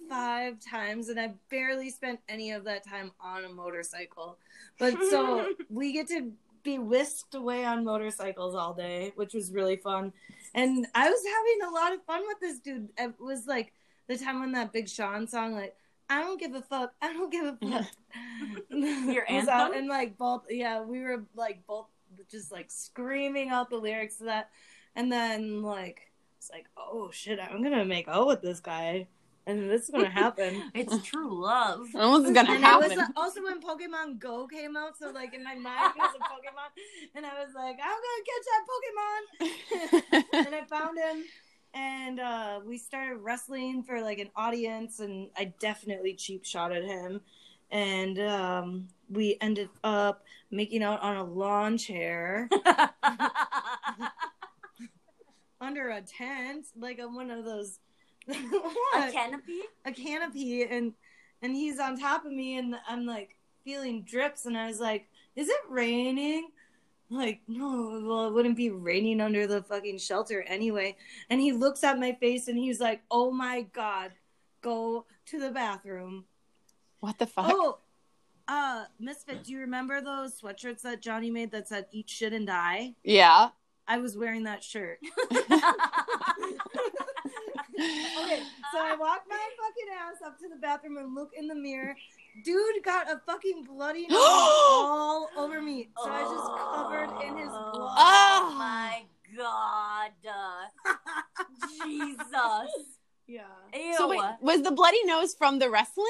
five times, and I barely spent any of that time on a motorcycle. But so we get to be whisked away on motorcycles all day, which was really fun. And I was having a lot of fun with this dude. It was like the time when that Big Sean song, like, I don't give a fuck. I don't give a fuck. Your was out, and like both, yeah, we were like both just like screaming out the lyrics to that, and then like it's like, oh shit, I'm gonna make out with this guy, and this is gonna happen. it's true love. Almost gonna and happen. it was uh, also when Pokemon Go came out, so like in my mind it was a Pokemon, and I was like, I'm gonna catch that Pokemon, and I found him, and uh, we started wrestling for like an audience, and I definitely cheap shot at him, and um, we ended up making out on a lawn chair under a tent, like a, one of those. a canopy? a canopy and and he's on top of me and I'm like feeling drips and I was like, is it raining? Like, no, well, it wouldn't be raining under the fucking shelter anyway. And he looks at my face and he's like, oh my God, go to the bathroom. What the fuck? Oh, uh, Misfit, do you remember those sweatshirts that Johnny made that said eat shit and die? Yeah. I was wearing that shirt. Okay, so I uh, walk my fucking ass up to the bathroom and look in the mirror. Dude got a fucking bloody nose all over me. So I was just covered in his oh blood. Oh, oh. my god. Jesus. Yeah. Ew. So wait, was the bloody nose from the wrestling?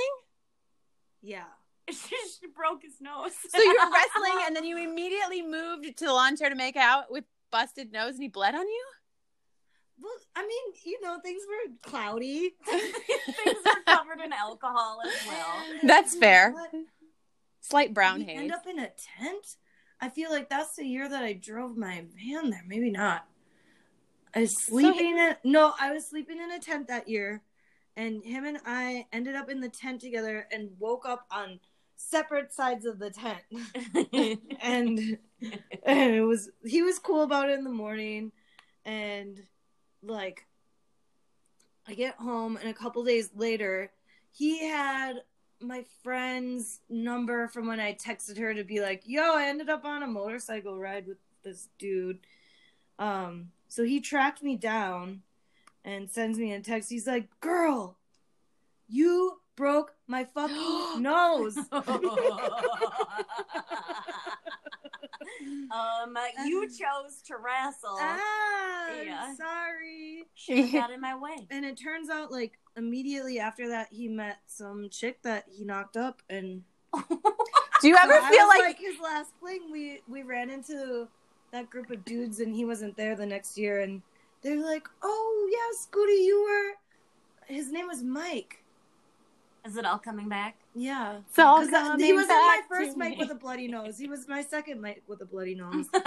Yeah. she broke his nose. So you're wrestling and then you immediately moved to the lawn chair to make out with busted nose and he bled on you? Well, I mean, you know, things were cloudy. Things are covered in alcohol as well. That's fair. What? Slight brown We haze. End up in a tent. I feel like that's the year that I drove my van there. Maybe not. I was sleeping in no, I was sleeping in a tent that year, and him and I ended up in the tent together and woke up on separate sides of the tent. and, and it was he was cool about it in the morning, and like I get home and a couple days later, he had my friend's number from when I texted her to be like, "Yo, I ended up on a motorcycle ride with this dude." Um, so he tracked me down and sends me a text. He's like, "Girl, you broke my fucking nose." um, you chose to wrestle. ah, Yeah. sorry. She got in my way. And it turns out, like immediately after that, he met some chick that he knocked up, and Do you ever So feel was, like, his last fling? We we ran into that group of dudes, and he wasn't there the next year, and they're like, "Oh yeah, Scooty, you were." His name was Mike. Is it all coming back? Yeah, So that- he wasn't my first Mike me. with a bloody nose. He was my second Mike with a bloody nose.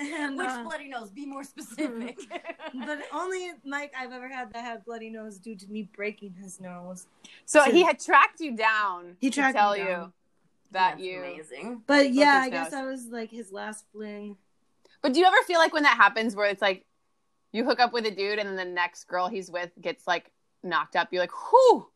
And, Which uh, bloody nose? Be more specific. but only Mike I've ever had that had bloody nose due to me breaking his nose. so to- he had tracked you down He to tracked me tell down. you that That's you amazing. But yeah, I guess nose. I was like his last fling. But do you ever feel like when that happens where it's like you hook up with a dude and then the next girl he's with gets like knocked up, you're like, whew,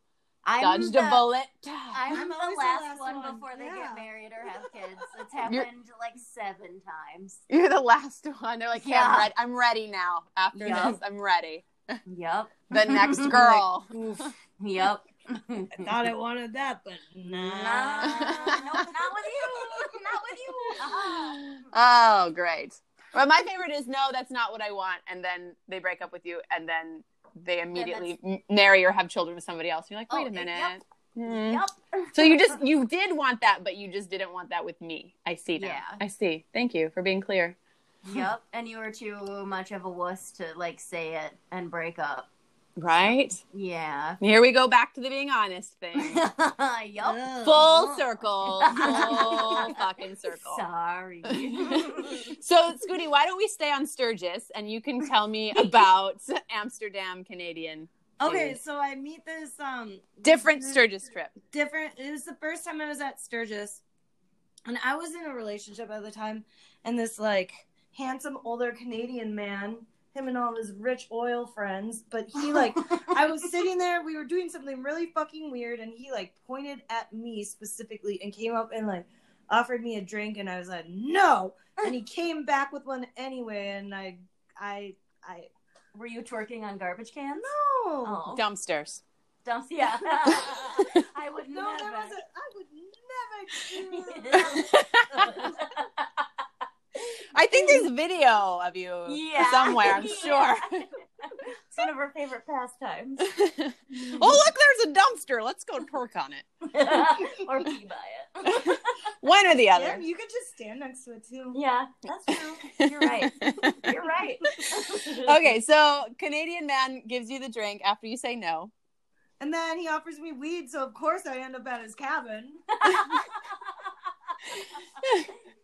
I'm dodged the, a bullet. I'm, I'm the always the last, last one, one. before they Yeah. get married or have kids. It's happened like seven times. You're the last one. They're like, yeah, I'm, ready. I'm ready now. After Yeah. this, I'm ready. Yep. The next girl. Oof, Yep. I thought I wanted that, but Nah, nah. no, not with you. Not with you. Uh-uh. oh, great. But my favorite is no, that's not what I want. And then they break up with you, and then they immediately m marry or have children with somebody else. You're like, wait Oh, a minute. yep. Hmm. Yep. So you just you did want that, but you just didn't want that with me. I see now. Yeah. I see. Thank you for being clear. Yep. And you were too much of a wuss to like say it and break up. Right? Yeah. Here we go back to the being honest thing. yep. Full circle. Full fucking circle. Sorry. So, Scooty, why don't we stay on Sturgis and you can tell me about Amsterdam Canadian. Okay, dude. so I meet this um Different Sturgis trip. different. It was the first time I was at Sturgis, and I was in a relationship at the time, and this like handsome older Canadian man, him and all his rich oil friends, but he like I was sitting there, we were doing something really fucking weird, and he like pointed at me specifically and came up and like offered me a drink, and I was like, no, and he came back with one anyway, and I, I, I, Were you twerking on garbage cans? no, Oh. Dumpsters. Dumps, yeah. I would no, never. that wasn't. I would never do that. I think there's a video of you Yeah. somewhere, I'm sure. it's one of our favorite pastimes. oh, look, there's a dumpster. Let's go twerk on it. or pee by it. One or the Yeah, other. you could just stand next to it too. Yeah, that's true. You're right. You're right. okay, so Canadian man gives you the drink after you say no. And then he offers me weed, so of course I end up at his cabin.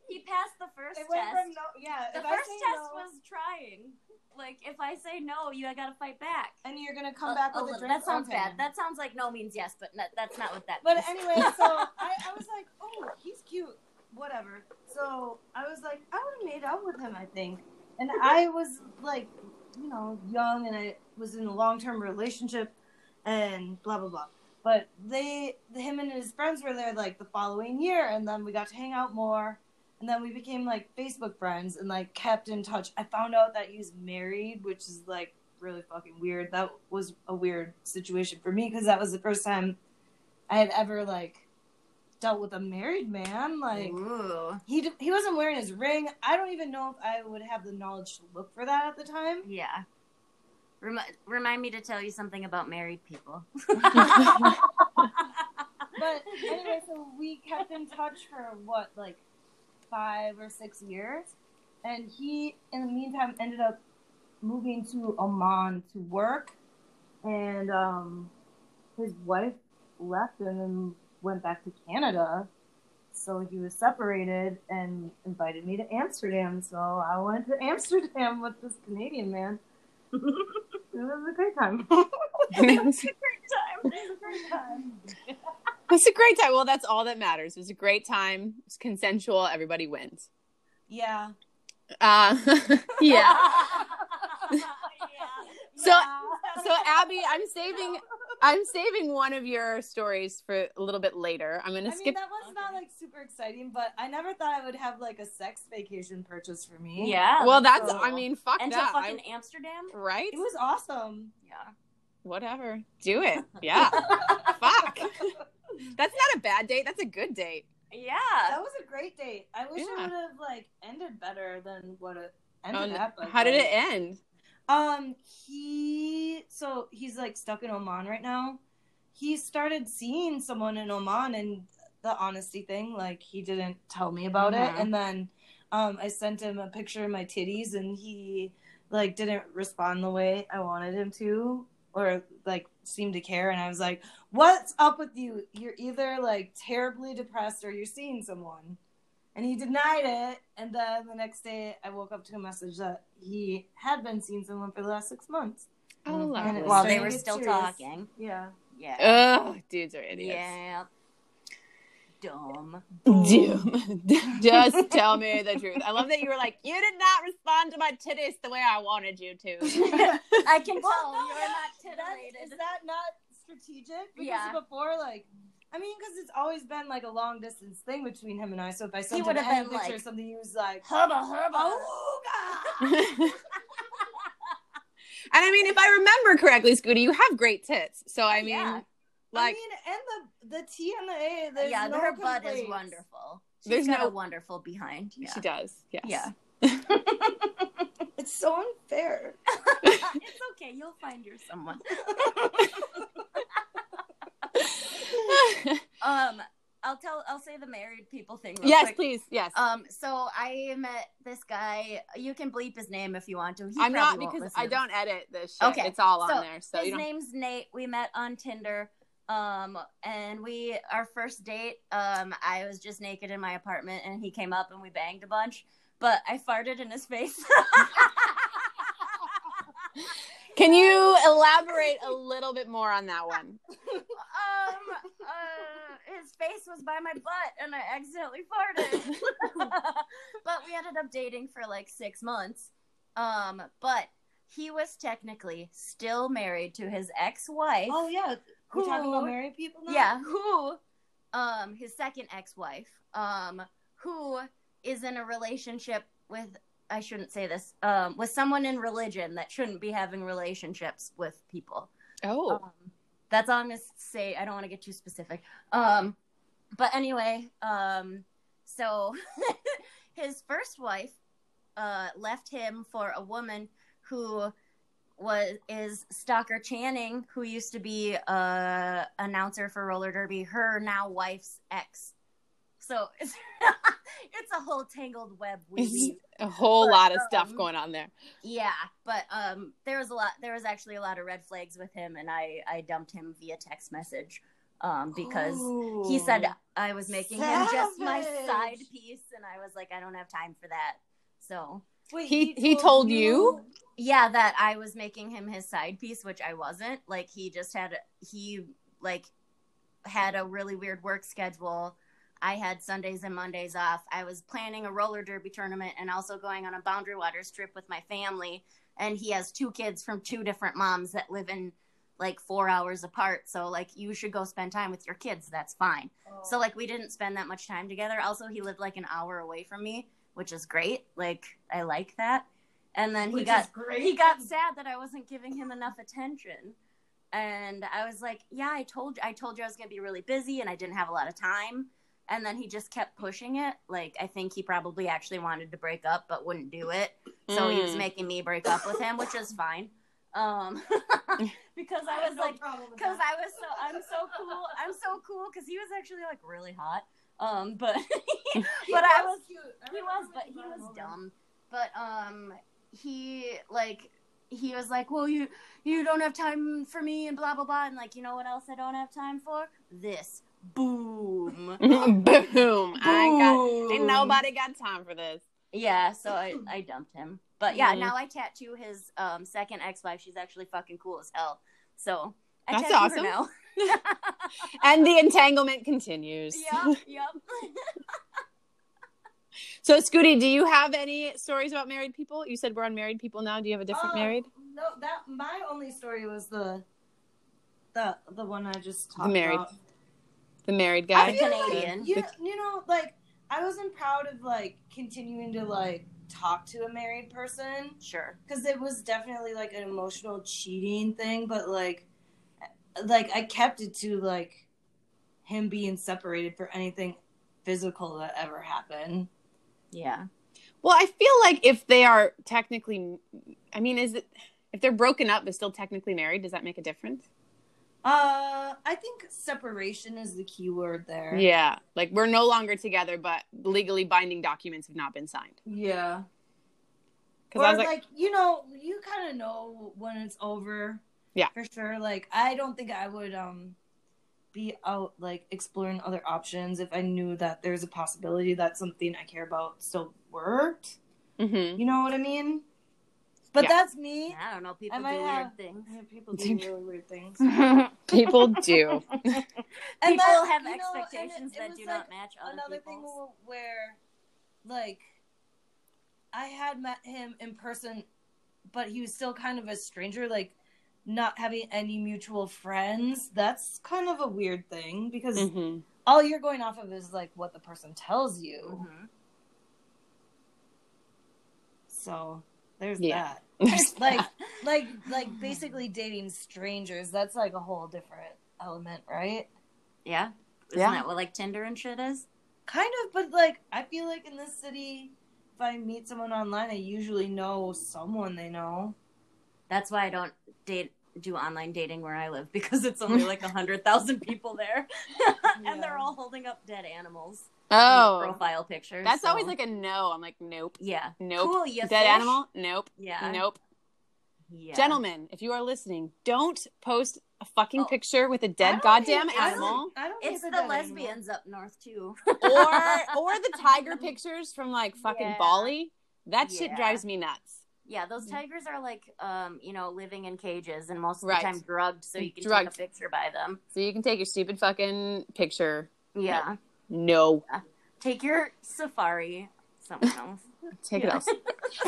He passed the first It test. from no, yeah. the first test no, was trying. Like, if I say no, you I gotta fight back. and you're gonna come A- back a with a drink. That sounds Okay. bad. That sounds like no means yes, but that's not what that But means. anyway, so I, I was like, oh, he's cute. whatever. So I was like, I would have made out with him, I think. And I was like, you know, young and I was in a long term relationship and blah, blah, blah. But they, him and his friends were there like the following year, and then we got to hang out more. And then we became like Facebook friends and like kept in touch. I found out that he was married, which is like really fucking weird. That was a weird situation for me because that was the first time I had ever like dealt with a married man. Like Ooh. he d- he wasn't wearing his ring. I don't even know if I would have the knowledge to look for that at the time. Yeah. Remi- remind me to tell you something about married people. But anyway, so we kept in touch for what like five or six years, and he in the meantime ended up moving to Oman to work, and um, his wife left him and went back to Canada. So he was separated and invited me to Amsterdam. So I went to Amsterdam with this Canadian man. It was a great time. it was, a great time. It was a great time. it was a great time. Well, that's all that matters. It was a great time. It was consensual. Everybody wins. Yeah. Uh, yeah. So- Yeah. So Abby, I'm saving I'm saving one of your stories for a little bit later. I'm gonna mean, skip. that was not like super exciting, but I never thought I would have like a sex vacation purchase for me. yeah. well, that's so- I mean, fuck and to fucking I- Amsterdam. right? It was awesome. Yeah. Whatever. Do it. Yeah. fuck. That's not a bad date. That's a good date. Yeah. That was a great date. I wish Yeah. it would have like ended better than what it ended n- up. I how did it end? Um, he so he's like stuck in Oman right now. He started seeing someone in Oman, and the honesty thing, like he didn't tell me about Mhm. it, and then um, I sent him a picture of my titties, and he like didn't respond the way I wanted him to, or like seemed to care, and I was like, "What's up with you? You're either like terribly depressed, or you're seeing someone." And he denied it. And then the next day, I woke up to a message that he had been seeing someone for the last six months. Oh, And lovely. While starting they were still serious. talking. Yeah. Yeah. Ugh, dudes are idiots. Yeah. Dumb. Doom. just tell me the truth. I love that you were like, you did not respond to my titties the way I wanted you to. I can Well, tell no, you're that's- not that's- titillated. Is that not strategic? Because Yeah. before, like, I mean, because it's always been like a long distance thing between him and I. So if I sent him would've any been picture like- or something, he was like, hubba hubba. "Oh God!" and I mean, if I remember correctly, Scooty, you have great tits. So I mean, Yeah. Like, I mean, and the the T and the A. There's yeah, no her butt is wonderful. She's There's got no- a wonderful behind. Yeah. she does. Yes. Yeah. It's so unfair. it's okay. You'll find your someone. Um, I'll tell. I'll say the married people thing. Real yes, quick. please. Yes. Um, so I met this guy. You can bleep his name if you want to. He I'm not because I don't edit this shit. Okay, It's all on there. So His you name's Nate. We met on Tinder. Um, and we our first date. Um, I was just naked in my apartment, and he came up and we banged a bunch. But I farted in his face. Can you elaborate a little bit more on that one? um, uh, his face was by my butt, and I accidentally farted. but we ended up dating for like six months. Um, but he was technically still married to his ex-wife. Oh yeah, we're talking Who- about married people now. Yeah, who, um, his second ex-wife, um, who is in a relationship with. I shouldn't say this. Um, with someone in religion that shouldn't be having relationships with people. Oh. Um, that's all I'm gonna say. I don't want to get too specific. Um, but anyway, um, so his first wife uh, left him for a woman who was is Stalker Channing, who used to be a announcer for roller derby. Her now wife's ex. So it's it's a whole tangled web. We a whole But, lot of stuff um, going on there. yeah, but um, there was a lot. There was actually a lot of red flags with him, and I I dumped him via text message, um, because he said I was making him just my side piece, and I was like, I don't have time for that. So Wait, He- he told you? yeah, that I was making him his side piece, which I wasn't. Like he just had he like had a really weird work schedule. I had Sundays and Mondays off. I was planning a roller derby tournament and also going on a Boundary Waters trip with my family. And he has two kids from two different moms that live in like four hours apart. So like you should go spend time with your kids. That's fine. Oh. So like we didn't spend that much time together. Also, he lived like an hour away from me, which is great. Like I like that. And then he got great. he got sad that I wasn't giving him enough attention. And I was like, "Yeah, I told you I told you I was going to be really busy and I didn't have a lot of time." And then he just kept pushing it. Like I think he probably actually wanted to break up but wouldn't do it. So he was Mm. making me break up with him, which is fine. Um because I was No like because. I was so I'm so cool. I'm so cool because he was actually like really hot. Um, but He but I was cute. He was, but he was brought him over. dumb. But um, he like he was like, well, you you don't have time for me and blah blah blah, and like you know what else I don't have time for? This boom. Boom. I got. Boom. Ain't nobody got time for this. Yeah, so I, I dumped him. But yeah, Mhm. now I tattoo his um second ex wife. She's actually fucking cool as hell. So I That's tattoo awesome. her now. And the entanglement continues. yep, yep. So, Scooty, do you have any stories about married people? You said we're on married people now. Do you have a different Uh, married? No, that my only story was the the the one I just talked The married about. The married I guy. Canadian. Like, you, you know, like I wasn't proud of like continuing to like talk to a married person Sure. because it was definitely like an emotional cheating thing, but like like I kept it to like him being separated for anything physical that ever happened. Yeah. Well, I feel like if they are technically, I mean, is it if they're broken up but still technically married? Does that make a difference? Uh, I think separation is the key word there. Yeah, like we're no longer together, but legally binding documents have not been signed. Yeah. Because Or I was like, like, you know, you kind of know when it's over. Yeah. For sure. Like I don't think I would um be out like exploring other options if I knew that there's a possibility that something I care about still worked. mhm. You know what I mean? But Yeah. that's me. I don't know. People do might weird things. People do really weird things. people do. And People that- have you know, and expectations it- it that was do like not match other another thing where like I had met him in person but he was still kind of a stranger like not having any mutual friends that's kind of a weird thing because Mhm. all you're going off of is like what the person tells you Mhm. so there's Yeah. that like like like basically dating strangers that's like a whole different element right Yeah. Isn't Yeah. that what like Tinder and shit is? Kind of, but like I feel like in this city, if I meet someone online, I usually know someone they know. That's why I don't date do online dating where I live because it's only like a hundred thousand people there, and they're all holding up dead animals. Oh, profile pictures. that's so- always like a no. I'm like, nope, yeah, nope. Cool, you Dead fish? animal? Nope, Yeah, nope. yeah. Gentlemen, if you are listening, don't post a fucking Oh. picture with a dead goddamn hate- I animal. don't- I don't It's the the dead lesbians up north too. or or the tiger pictures from like fucking Yeah. Bali. That shit Yeah. drives me nuts. Yeah, those tigers are like, um, you know, living in cages and most of Right. the time drugged, so you can Drugged. take a picture by them. So you can take your stupid fucking picture. Yeah, No, take your safari. Someone else. take Yeah. it else.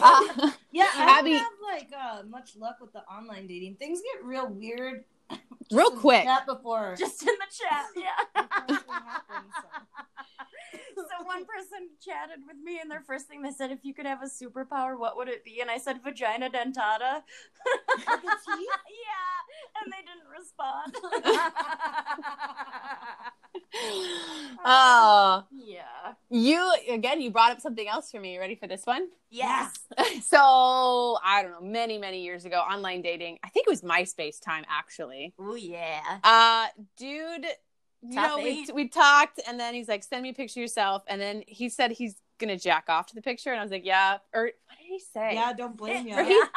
Uh, Yeah, I Abby- don't have like uh, much luck with the online dating. Things get real weird. just Real quick. chat before. Just in the chat, yeah. Anything happens, so. so one person chatted with me, and their first thing they said, "If you could have a superpower, what would it be?" And I said, "Vagina dentata." With the teeth? yeah, and they didn't respond. oh, yeah. you again. You brought up something else for me. You ready for this one? Yes. so I don't know. Many many years ago, online dating. I think it was MySpace time actually. Oh yeah. Uh, dude, you know, we, we talked, and then he's like, "Send me a picture of yourself," and then he said he's gonna jack off to the picture, and I was like, "Yeah." Or what did he say? Yeah, don't blame you. He-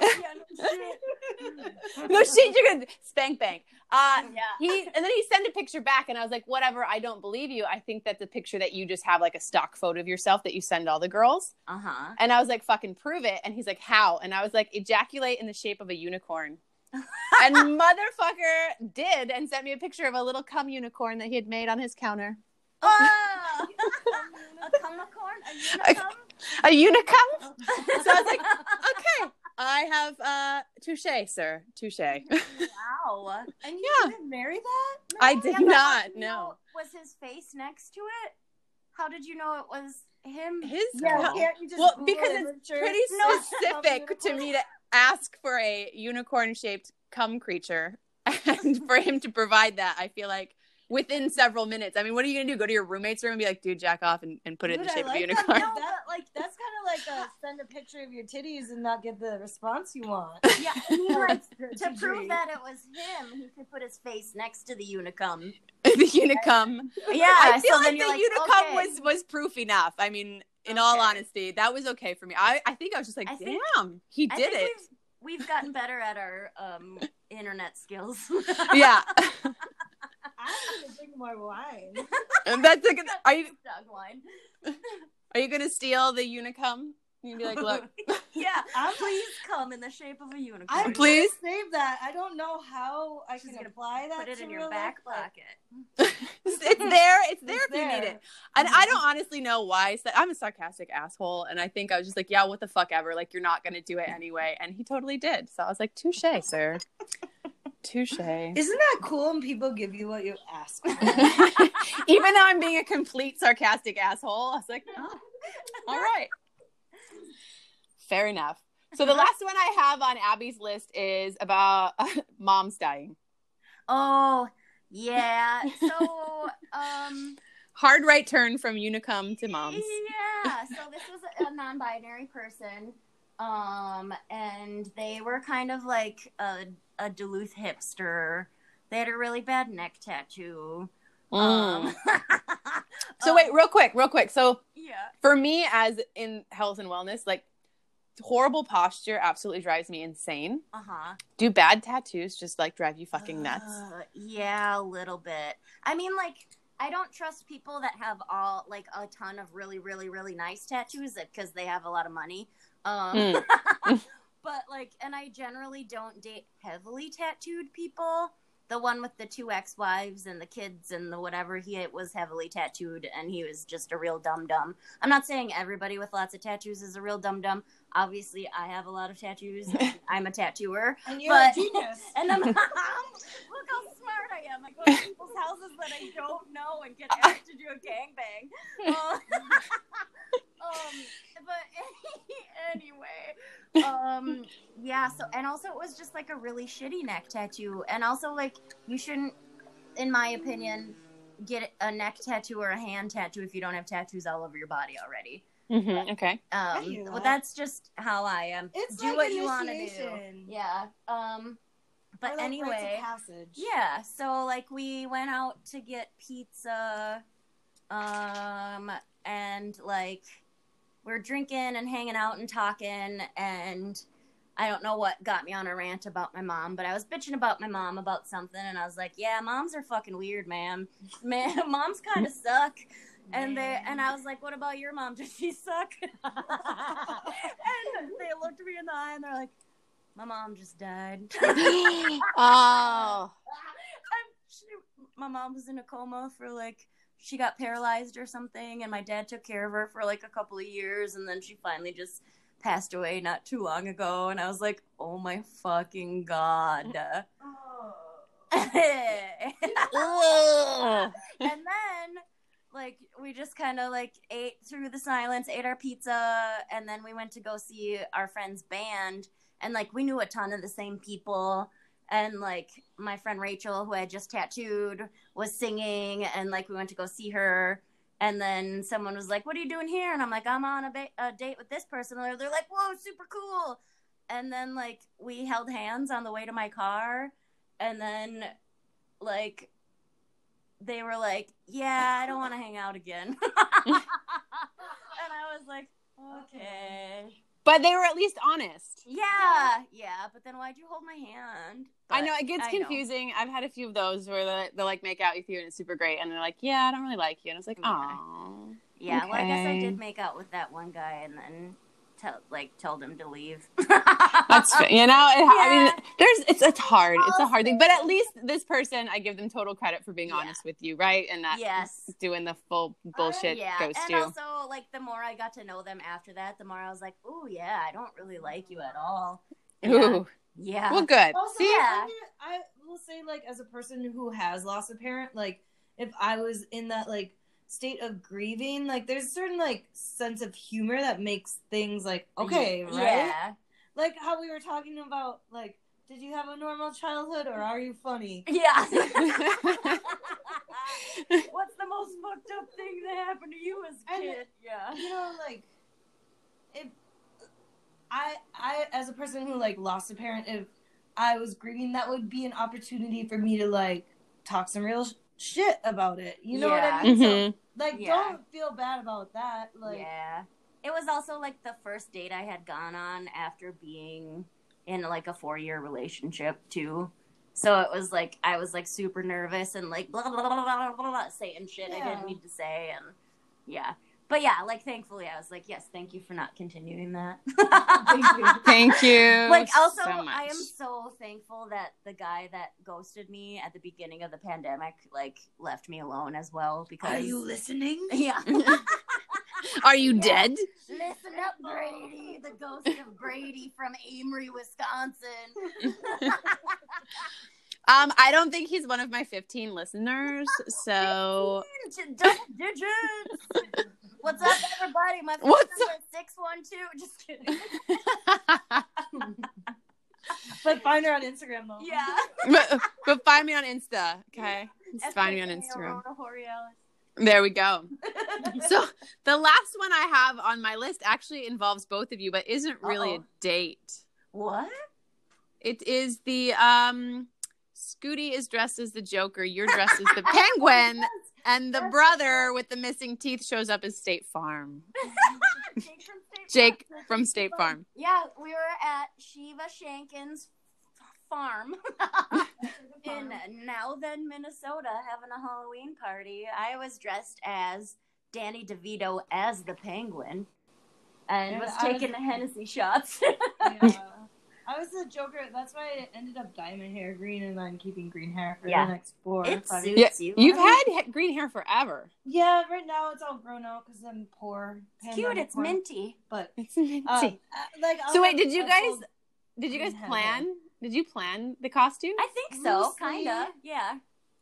yeah, no shit. no shit, you're gonna spank bank. Uh, Yeah. he and then he sent a picture back, and I was like, "Whatever, I don't believe you. I think that's a picture that you just have like a stock photo of yourself that you send all the girls." Uh huh. And I was like, "Fucking prove it!" And he's like, "How?" And I was like, "Ejaculate in the shape of a unicorn." And motherfucker did and sent me a picture of a little cum unicorn that he had made on his counter. Oh, a cummicorn, a unicorn. A unicum? So I was like, okay, I have uh touche, sir. Touche. wow. And you Yeah. didn't marry that? I did Yeah, not, no. know- Was his face next to it? How did you know it was him? His Yeah, well, can't you just well, because it's pretty No. specific to me to ask for a unicorn shaped cum creature and for him to provide that i feel like within several minutes i mean what are you gonna do go to your roommate's room and be like dude jack off and, and put it in the shape like of a that. unicorn No, but like that's kind of like a send a picture of your titties and not get the response you want. Yeah, I mean, like, To to prove that it was him, he could put his face next to the unicum. the unicum Yeah, i feel so like the you're like, unicum okay. was was proof enough i mean in all honesty that was okay for me i i think i was just like I think- damn he I did think it We've, we've gotten better at our um, internet skills. yeah I need to drink more wine. and that's a good are you Dog wine. are you gonna steal the unicum you can be like look yeah, I'm- please come in the shape of a unicorn. I'm Please? save that. I don't know how I She's can apply that. put it to in your real back life, pocket. it's there it's there It's if you need it And I don't honestly know why. I said I'm a sarcastic asshole, and I think I was just like, "Yeah, what the fuck ever." Like you're not gonna do it anyway, and he totally did. So I was like, "Touche, sir, touche." Isn't that cool when people give you what you ask for? Even though I'm being a complete sarcastic asshole, I was like, "Oh, all right, fair enough." So the last one I have on Abby's list is about moms dying. Oh, yeah. So, um, Hard right turn from Unicum to moms. Yeah. So this was a non-binary person, um, and they were kind of like a, a Duluth hipster. They had a really bad neck tattoo. Mm. Um, So wait, real quick, real quick. So Yeah. for me as in health and wellness like horrible posture absolutely drives me insane Uh huh. do bad tattoos just like drive you fucking nuts Uh, yeah, a little bit. I mean, like, I don't trust people that have all like a ton of really, really, really nice tattoos because they have a lot of money. Um, but like, and I generally don't date heavily tattooed people. The one with the two ex-wives and the kids and the whatever, he was heavily tattooed and he was just a real dum dum. I'm not saying everybody with lots of tattoos is a real dum dum. Obviously, I have a lot of tattoos. I'm a tattooer. And you're But- a genius. And I'm, look how smart I am. I go to people's houses that I don't know and get asked to do a gangbang. Um, um, but anyway, um, yeah. So and also it was just like a really shitty neck tattoo, and also like you shouldn't, in my opinion, get a neck tattoo or a hand tattoo if you don't have tattoos all over your body already. Mhm, okay Um, hear well, that. that's just how I am. It's do like what you want to do. Yeah. Um, but like anyway, passage. yeah. So like we went out to get pizza, um, and like we're drinking and hanging out and talking, and I don't know what got me on a rant about my mom, but I was bitching about my mom about something, and I was like, "Yeah, moms are fucking weird, man. Man, moms kind of suck." And they and I was like, "What about your mom? Does she suck?" and they looked me in the eye and they're like, "My mom just died." oh I'm- she, my mom was in a coma for like she got paralyzed or something, and my dad took care of her for like a couple of years, and then she finally just passed away not too long ago. And I was like, "Oh my fucking god!" Oh. Ugh. and then like we just kind of like ate through the silence ate our pizza and then we went to go see our friend's band. And like we knew a ton of the same people. And like my friend rachel who i had just tattooed was singing. And like we went to go see her. And then someone was like what are you doing here? And i'm like i'm on a, ba- a date with this person. And they're like whoa super cool. And then like we held hands on the way to my car. And then like they were like, "Yeah, I don't want to hang out again," and I was like, "Okay, but they were at least honest yeah, yeah." But then why'd you hold my hand? I know it gets confusing. I've had a few of those where they they like make out with you and it's super great, and they're like, "Yeah, I don't really like you," and I was like. "Oh, Yeah, well, I guess I did make out with that one guy, and then tell like told him to leave. That's you know. It, I mean, there's it's it's hard. It's a hard thing, but at least this person, I give them total credit for being Yeah. honest with you, right? And not Yes. doing the full oh, bullshit yeah, ghost and you. also like the more I got to know them after that, the more I was like, "Oh yeah, I don't really like you at all." Yeah. Ooh, Yeah. well, good. Also, See, Yeah. I will say, like, as a person who has lost a parent, like, if I was in that like state of grieving, like, there's a certain like sense of humor that makes things like okay, right? Yeah. Like how we were talking about, like, did you have a normal childhood or are you funny? Yeah. What's the most fucked up thing that happened to you as a And- kid? Yeah. you know like if i i as a person who like lost a parent if i was grieving that would be an opportunity for me to like talk some real shit about it you know what i mean so Mhm. like Yeah. don't feel bad about that like yeah. It was also like the first date I had gone on after being in like a four year relationship too. So it was like I was like super nervous and like blah blah blah blah blah, blah, blah saying shit I didn't need to say and yeah. But yeah, like thankfully I was like, yes, thank you for not continuing that. Thank you. Thank you. like also so much. I am so thankful that the guy that ghosted me at the beginning of the pandemic like left me alone as well because are you listening yeah. Are you dead? Listen up, Brady, the ghost of Brady from Amery, Wisconsin. Um, I don't think he's one of my 15 listeners. So Double digits. What's up, everybody? My phone What's number is six one two. Just kidding. but find her on instagram though Yeah. but, but find me on Insta, okay? Just find me on Instagram. There we go. So the last one I have on my list actually involves both of you, but isn't really Uh-oh. a date. what? It is the um Scooty is dressed as the Joker, you're dressed as the Penguin, and the brother with the missing teeth shows up as State Farm. Jake from State Jake Farm. from State Farm. Yeah, we were at Shiva Shankin's farm in now then Minnesota having a Halloween party. I was dressed as Danny DeVito as the penguin and And was I was- taking the Hennessy shots. yeah. I was the Joker. That's why I ended up dyeing my hair green and then keeping green hair for Yeah. the next four. or it five suits years. Yeah, you. You've had he- green hair forever. Yeah, right now it's all grown out because I'm poor. it's cute. It's poor. minty. But It's minty. um, uh, like, I'll so wait, did you guys did you guys green hair plan? Did you plan the costume? I think so, kinda. Yeah.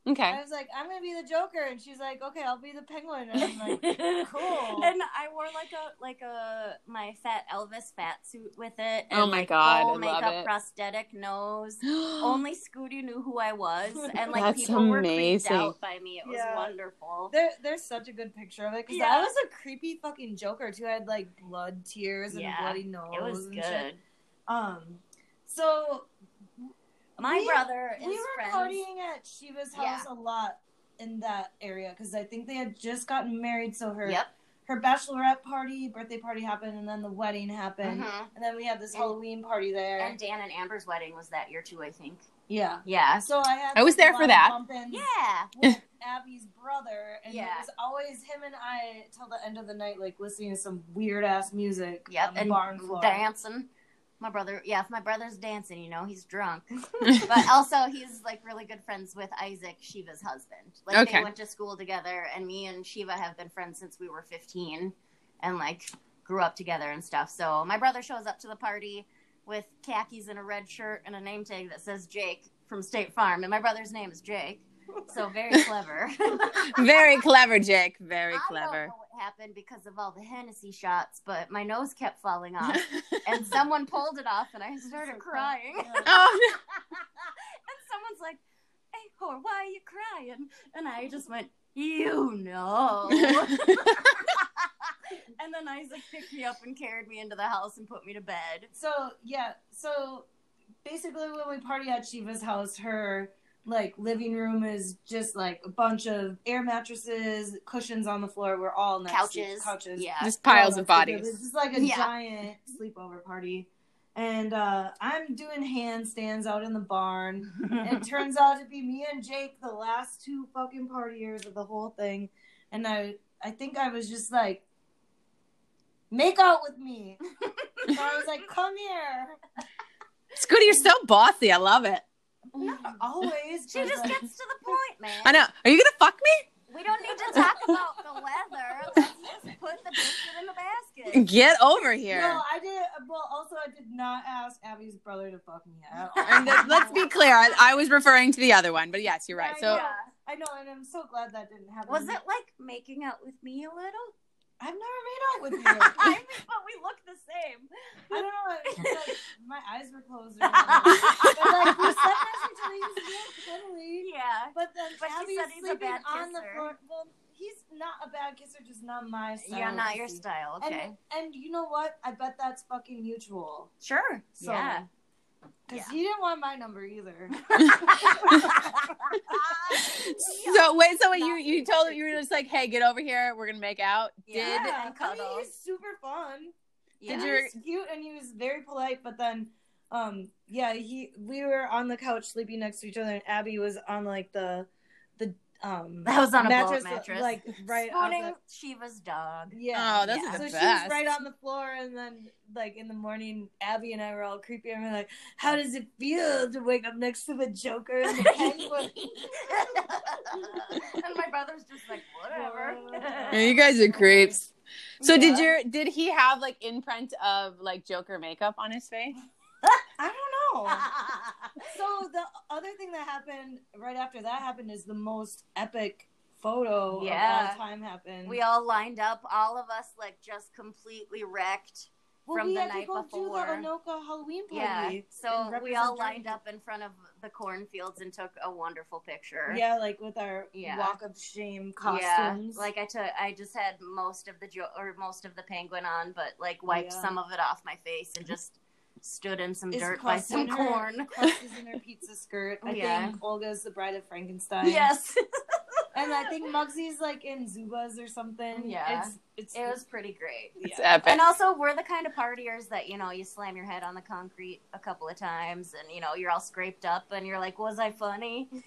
Okay. I was like, I'm gonna be the Joker, and she's like, okay, I'll be the Penguin, and I'm like, cool. And I wore like a like a my fat Elvis fat suit with it. Oh my like, God, full I love makeup it. prosthetic nose. Only Scooty knew who I was, and like That's people were creeped out by me. It was Yeah. wonderful. there, there's such a good picture of it because Yeah. I was a creepy fucking Joker too. I had like blood tears and Yeah, bloody nose. It was good. shit. Um, so My We- brother is we were friends. partying at Shiva's Yeah. house a lot in that area because I think they had just gotten married. So her Yep. her bachelorette party, birthday party happened, and then the wedding happened, Mhm. and then we had this And- Halloween party there. And Dan and Amber's wedding was that year too, I think. yeah, Yeah. so I had I was there for that. Yeah. Abby's brother, and yeah. it was always him and I till the end of the night, like listening to some weird ass music Yep. on the And barn floor. dancing. My brother, yeah, if my brother's dancing, you know, he's drunk. but also he's like really good friends with Isaac, Shiva's husband. Like Okay. they went to school together, and me and Shiva have been friends since we were fifteen, and like grew up together and stuff. So my brother shows up to the party with khakis and a red shirt and a name tag that says Jake from State Farm, and my brother's name is Jake. So very clever. Very clever, Jake. Very I clever. Don't know what happened because of all the Hennessy shots, but my nose kept falling off, and someone pulled it off, and I started So crying. Yeah. oh, and someone's like, "Hey, whore, why are you crying?" And I just went, "You know." and then Isaac picked me up and carried me into the house and put me to bed. So yeah, so basically when we party at Shiva's house, her like living room is just like a bunch of air mattresses, cushions on the floor. We're all next Couches, to couches, yeah. Just piles of next to each other. bodies. It's just like a Yeah. giant sleepover party. And uh, I'm doing handstands out in the barn. And it turns out to be me and Jake, the last two fucking partiers of the whole thing. And I, I think I was just like, make out with me. So I was like, "Come here." Scooty, you're so bossy. I love it. Not mm. always. She just like, gets to the point, man. I know. Are you gonna fuck me? We don't need to talk about the weather. Let's just put the biscuit in the basket. Get over here. No, I did. Well, also, I did not ask Abby's brother to fuck me at all. And th- let's be clear. I, I was referring to the other one, but yes, you're right. I So know. I know, and I'm so glad that didn't happen. Was it like making out with me a little? I've never made out with you. I mean, but we look the same. I don't know. Like my eyes were closed. Or but like we slept next to each other. He was real cuddly. Yeah. But then But she Abby said is he's a sleeping bad on the kisser. floor. Well, he's not a bad kisser, just not my style. You're not your style. Okay. And, and you know what? I bet that's fucking mutual. sure. So, yeah. Because Yeah. he didn't want my number either. so wait, so wait, you you told him you were just like, hey, get over here. We're gonna make out. Yeah. Did and I mean, cuddles. he's super fun. yeah. Did He your- was cute and he was very polite, but then um yeah, he we were on the couch sleeping next to each other and Abby was on like the um That was on a mattress, mattress. like right on Spooning the, Shiva's dog. yeah. Oh, those Yeah. are so the she best. was right on the floor, and then, like in the morning, Abby and I were all creepy, and we're like, "How does it feel to wake up next to the Joker and the Penguin?" and my brother's just like, whatever. Yeah, you guys are creeps. So did your did he have like imprint of like Joker makeup on his face? I don't know. So the other thing that happened right after that happened is the most epic photo Yeah. of all time happened. we all lined up, all of us like just completely wrecked. well, from we the had to go before. do the Anoka Halloween party. Yeah. So we all lined up in front of the cornfields and took a wonderful picture. Yeah, like with our Yeah. walk of shame Yeah, costumes. like I took, I just had most of the jo- or most of the penguin on, but like wiped Yeah. some of it off my face and just stood in some Is dirt by some her- corn. crust is in her pizza skirt. I Yeah. think Olga's the bride of Frankenstein. yes, And I think Mugsy's like in Zubaz or something. Yeah. It's, it's it was pretty great. It's yeah. epic. And also, we're the kind of partiers that you know you slam your head on the concrete a couple of times, and you know you're all scraped up, and you're like, "Was I funny?" Was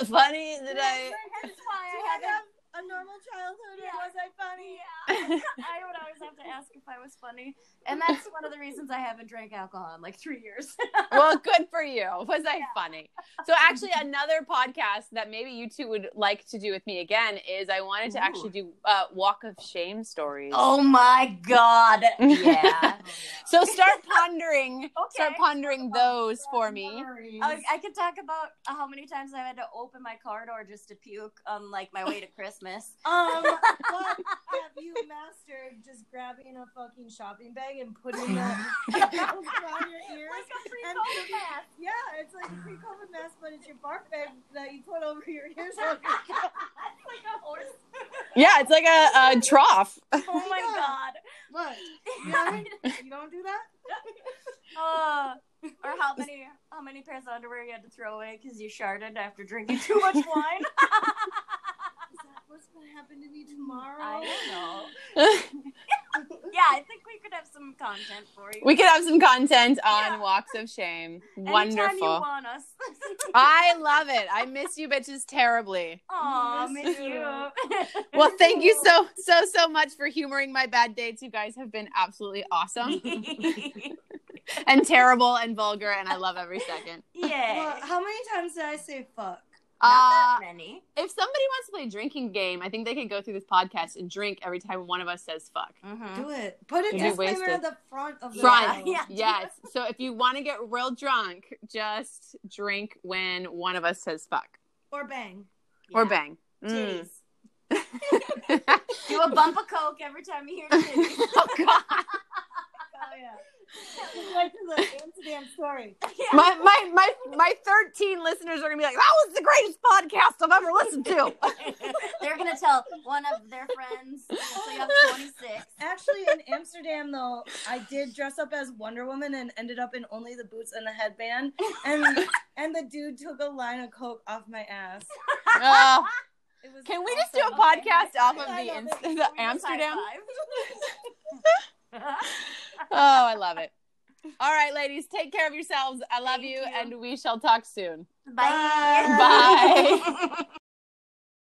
it funny that I? That's why I I have a normal childhood Yeah. or was I funny? Yeah. I would always have to ask if I was funny, and that's one of the reasons I haven't drank alcohol in like three years. Well, good for you. Was I Yeah. funny? So actually, another podcast that maybe you two would like to do with me again is I wanted to Ooh. actually do uh, walk of shame stories. oh my god! Yeah. So start pondering, okay, start pondering those for me. I, I could talk about how many times I've had to open my car door just to puke on like my way to Christmas. Um, but have you mastered just grabbing a fucking shopping bag and putting that around your ears? Like a free And- COVID mask. Yeah, it's like a pre-COVID mask, but it's your barf bag that you put over your ears. oh It's like a horse. Yeah, it's like a, a trough. Oh my god. What? You, don't, you don't do that? Uh, or how many how many pairs of underwear you had to throw away because you sharded after drinking too much wine? Is that what's gonna happen to me tomorrow? I don't know. Yeah, I think we could have some content for you. we could have some content on Yeah. walks of shame. Anytime you Wonderful. want us. I love it. I miss you bitches terribly. Aw, Miss miss you. you. Well, thank you so so so much for humoring my bad dates. You guys have been absolutely awesome and terrible and vulgar, and I love every second. yeah. Well, how many times did I say fuck? Uh, that many. if somebody wants to play a drinking game, I think they could go through this podcast and drink every time one of us says fuck. Mm-hmm. Do it. Put a You'd disclaimer at the front of the Front. Yeah. Yes. So if you want to get real drunk, just drink when one of us says fuck Or bang. or bang. Mm. Titties. Do a bump of coke every time you hear titties. oh God. Oh yeah. It's like the Amsterdam story. Yeah. My, my my my 13 listeners are gonna be like, that was the greatest podcast I've ever listened to. They're gonna tell one of their friends. So you have 26. Actually, in Amsterdam, though, I did dress up as Wonder Woman and ended up in only the boots and the headband. And and the dude took a line of coke off my ass. It was can we just do a awesome. podcast off of the, know, the Amsterdam? High-fived. Oh, I love it. All right, ladies, take care of yourselves. I love you, you. and we shall talk soon. Bye. Bye.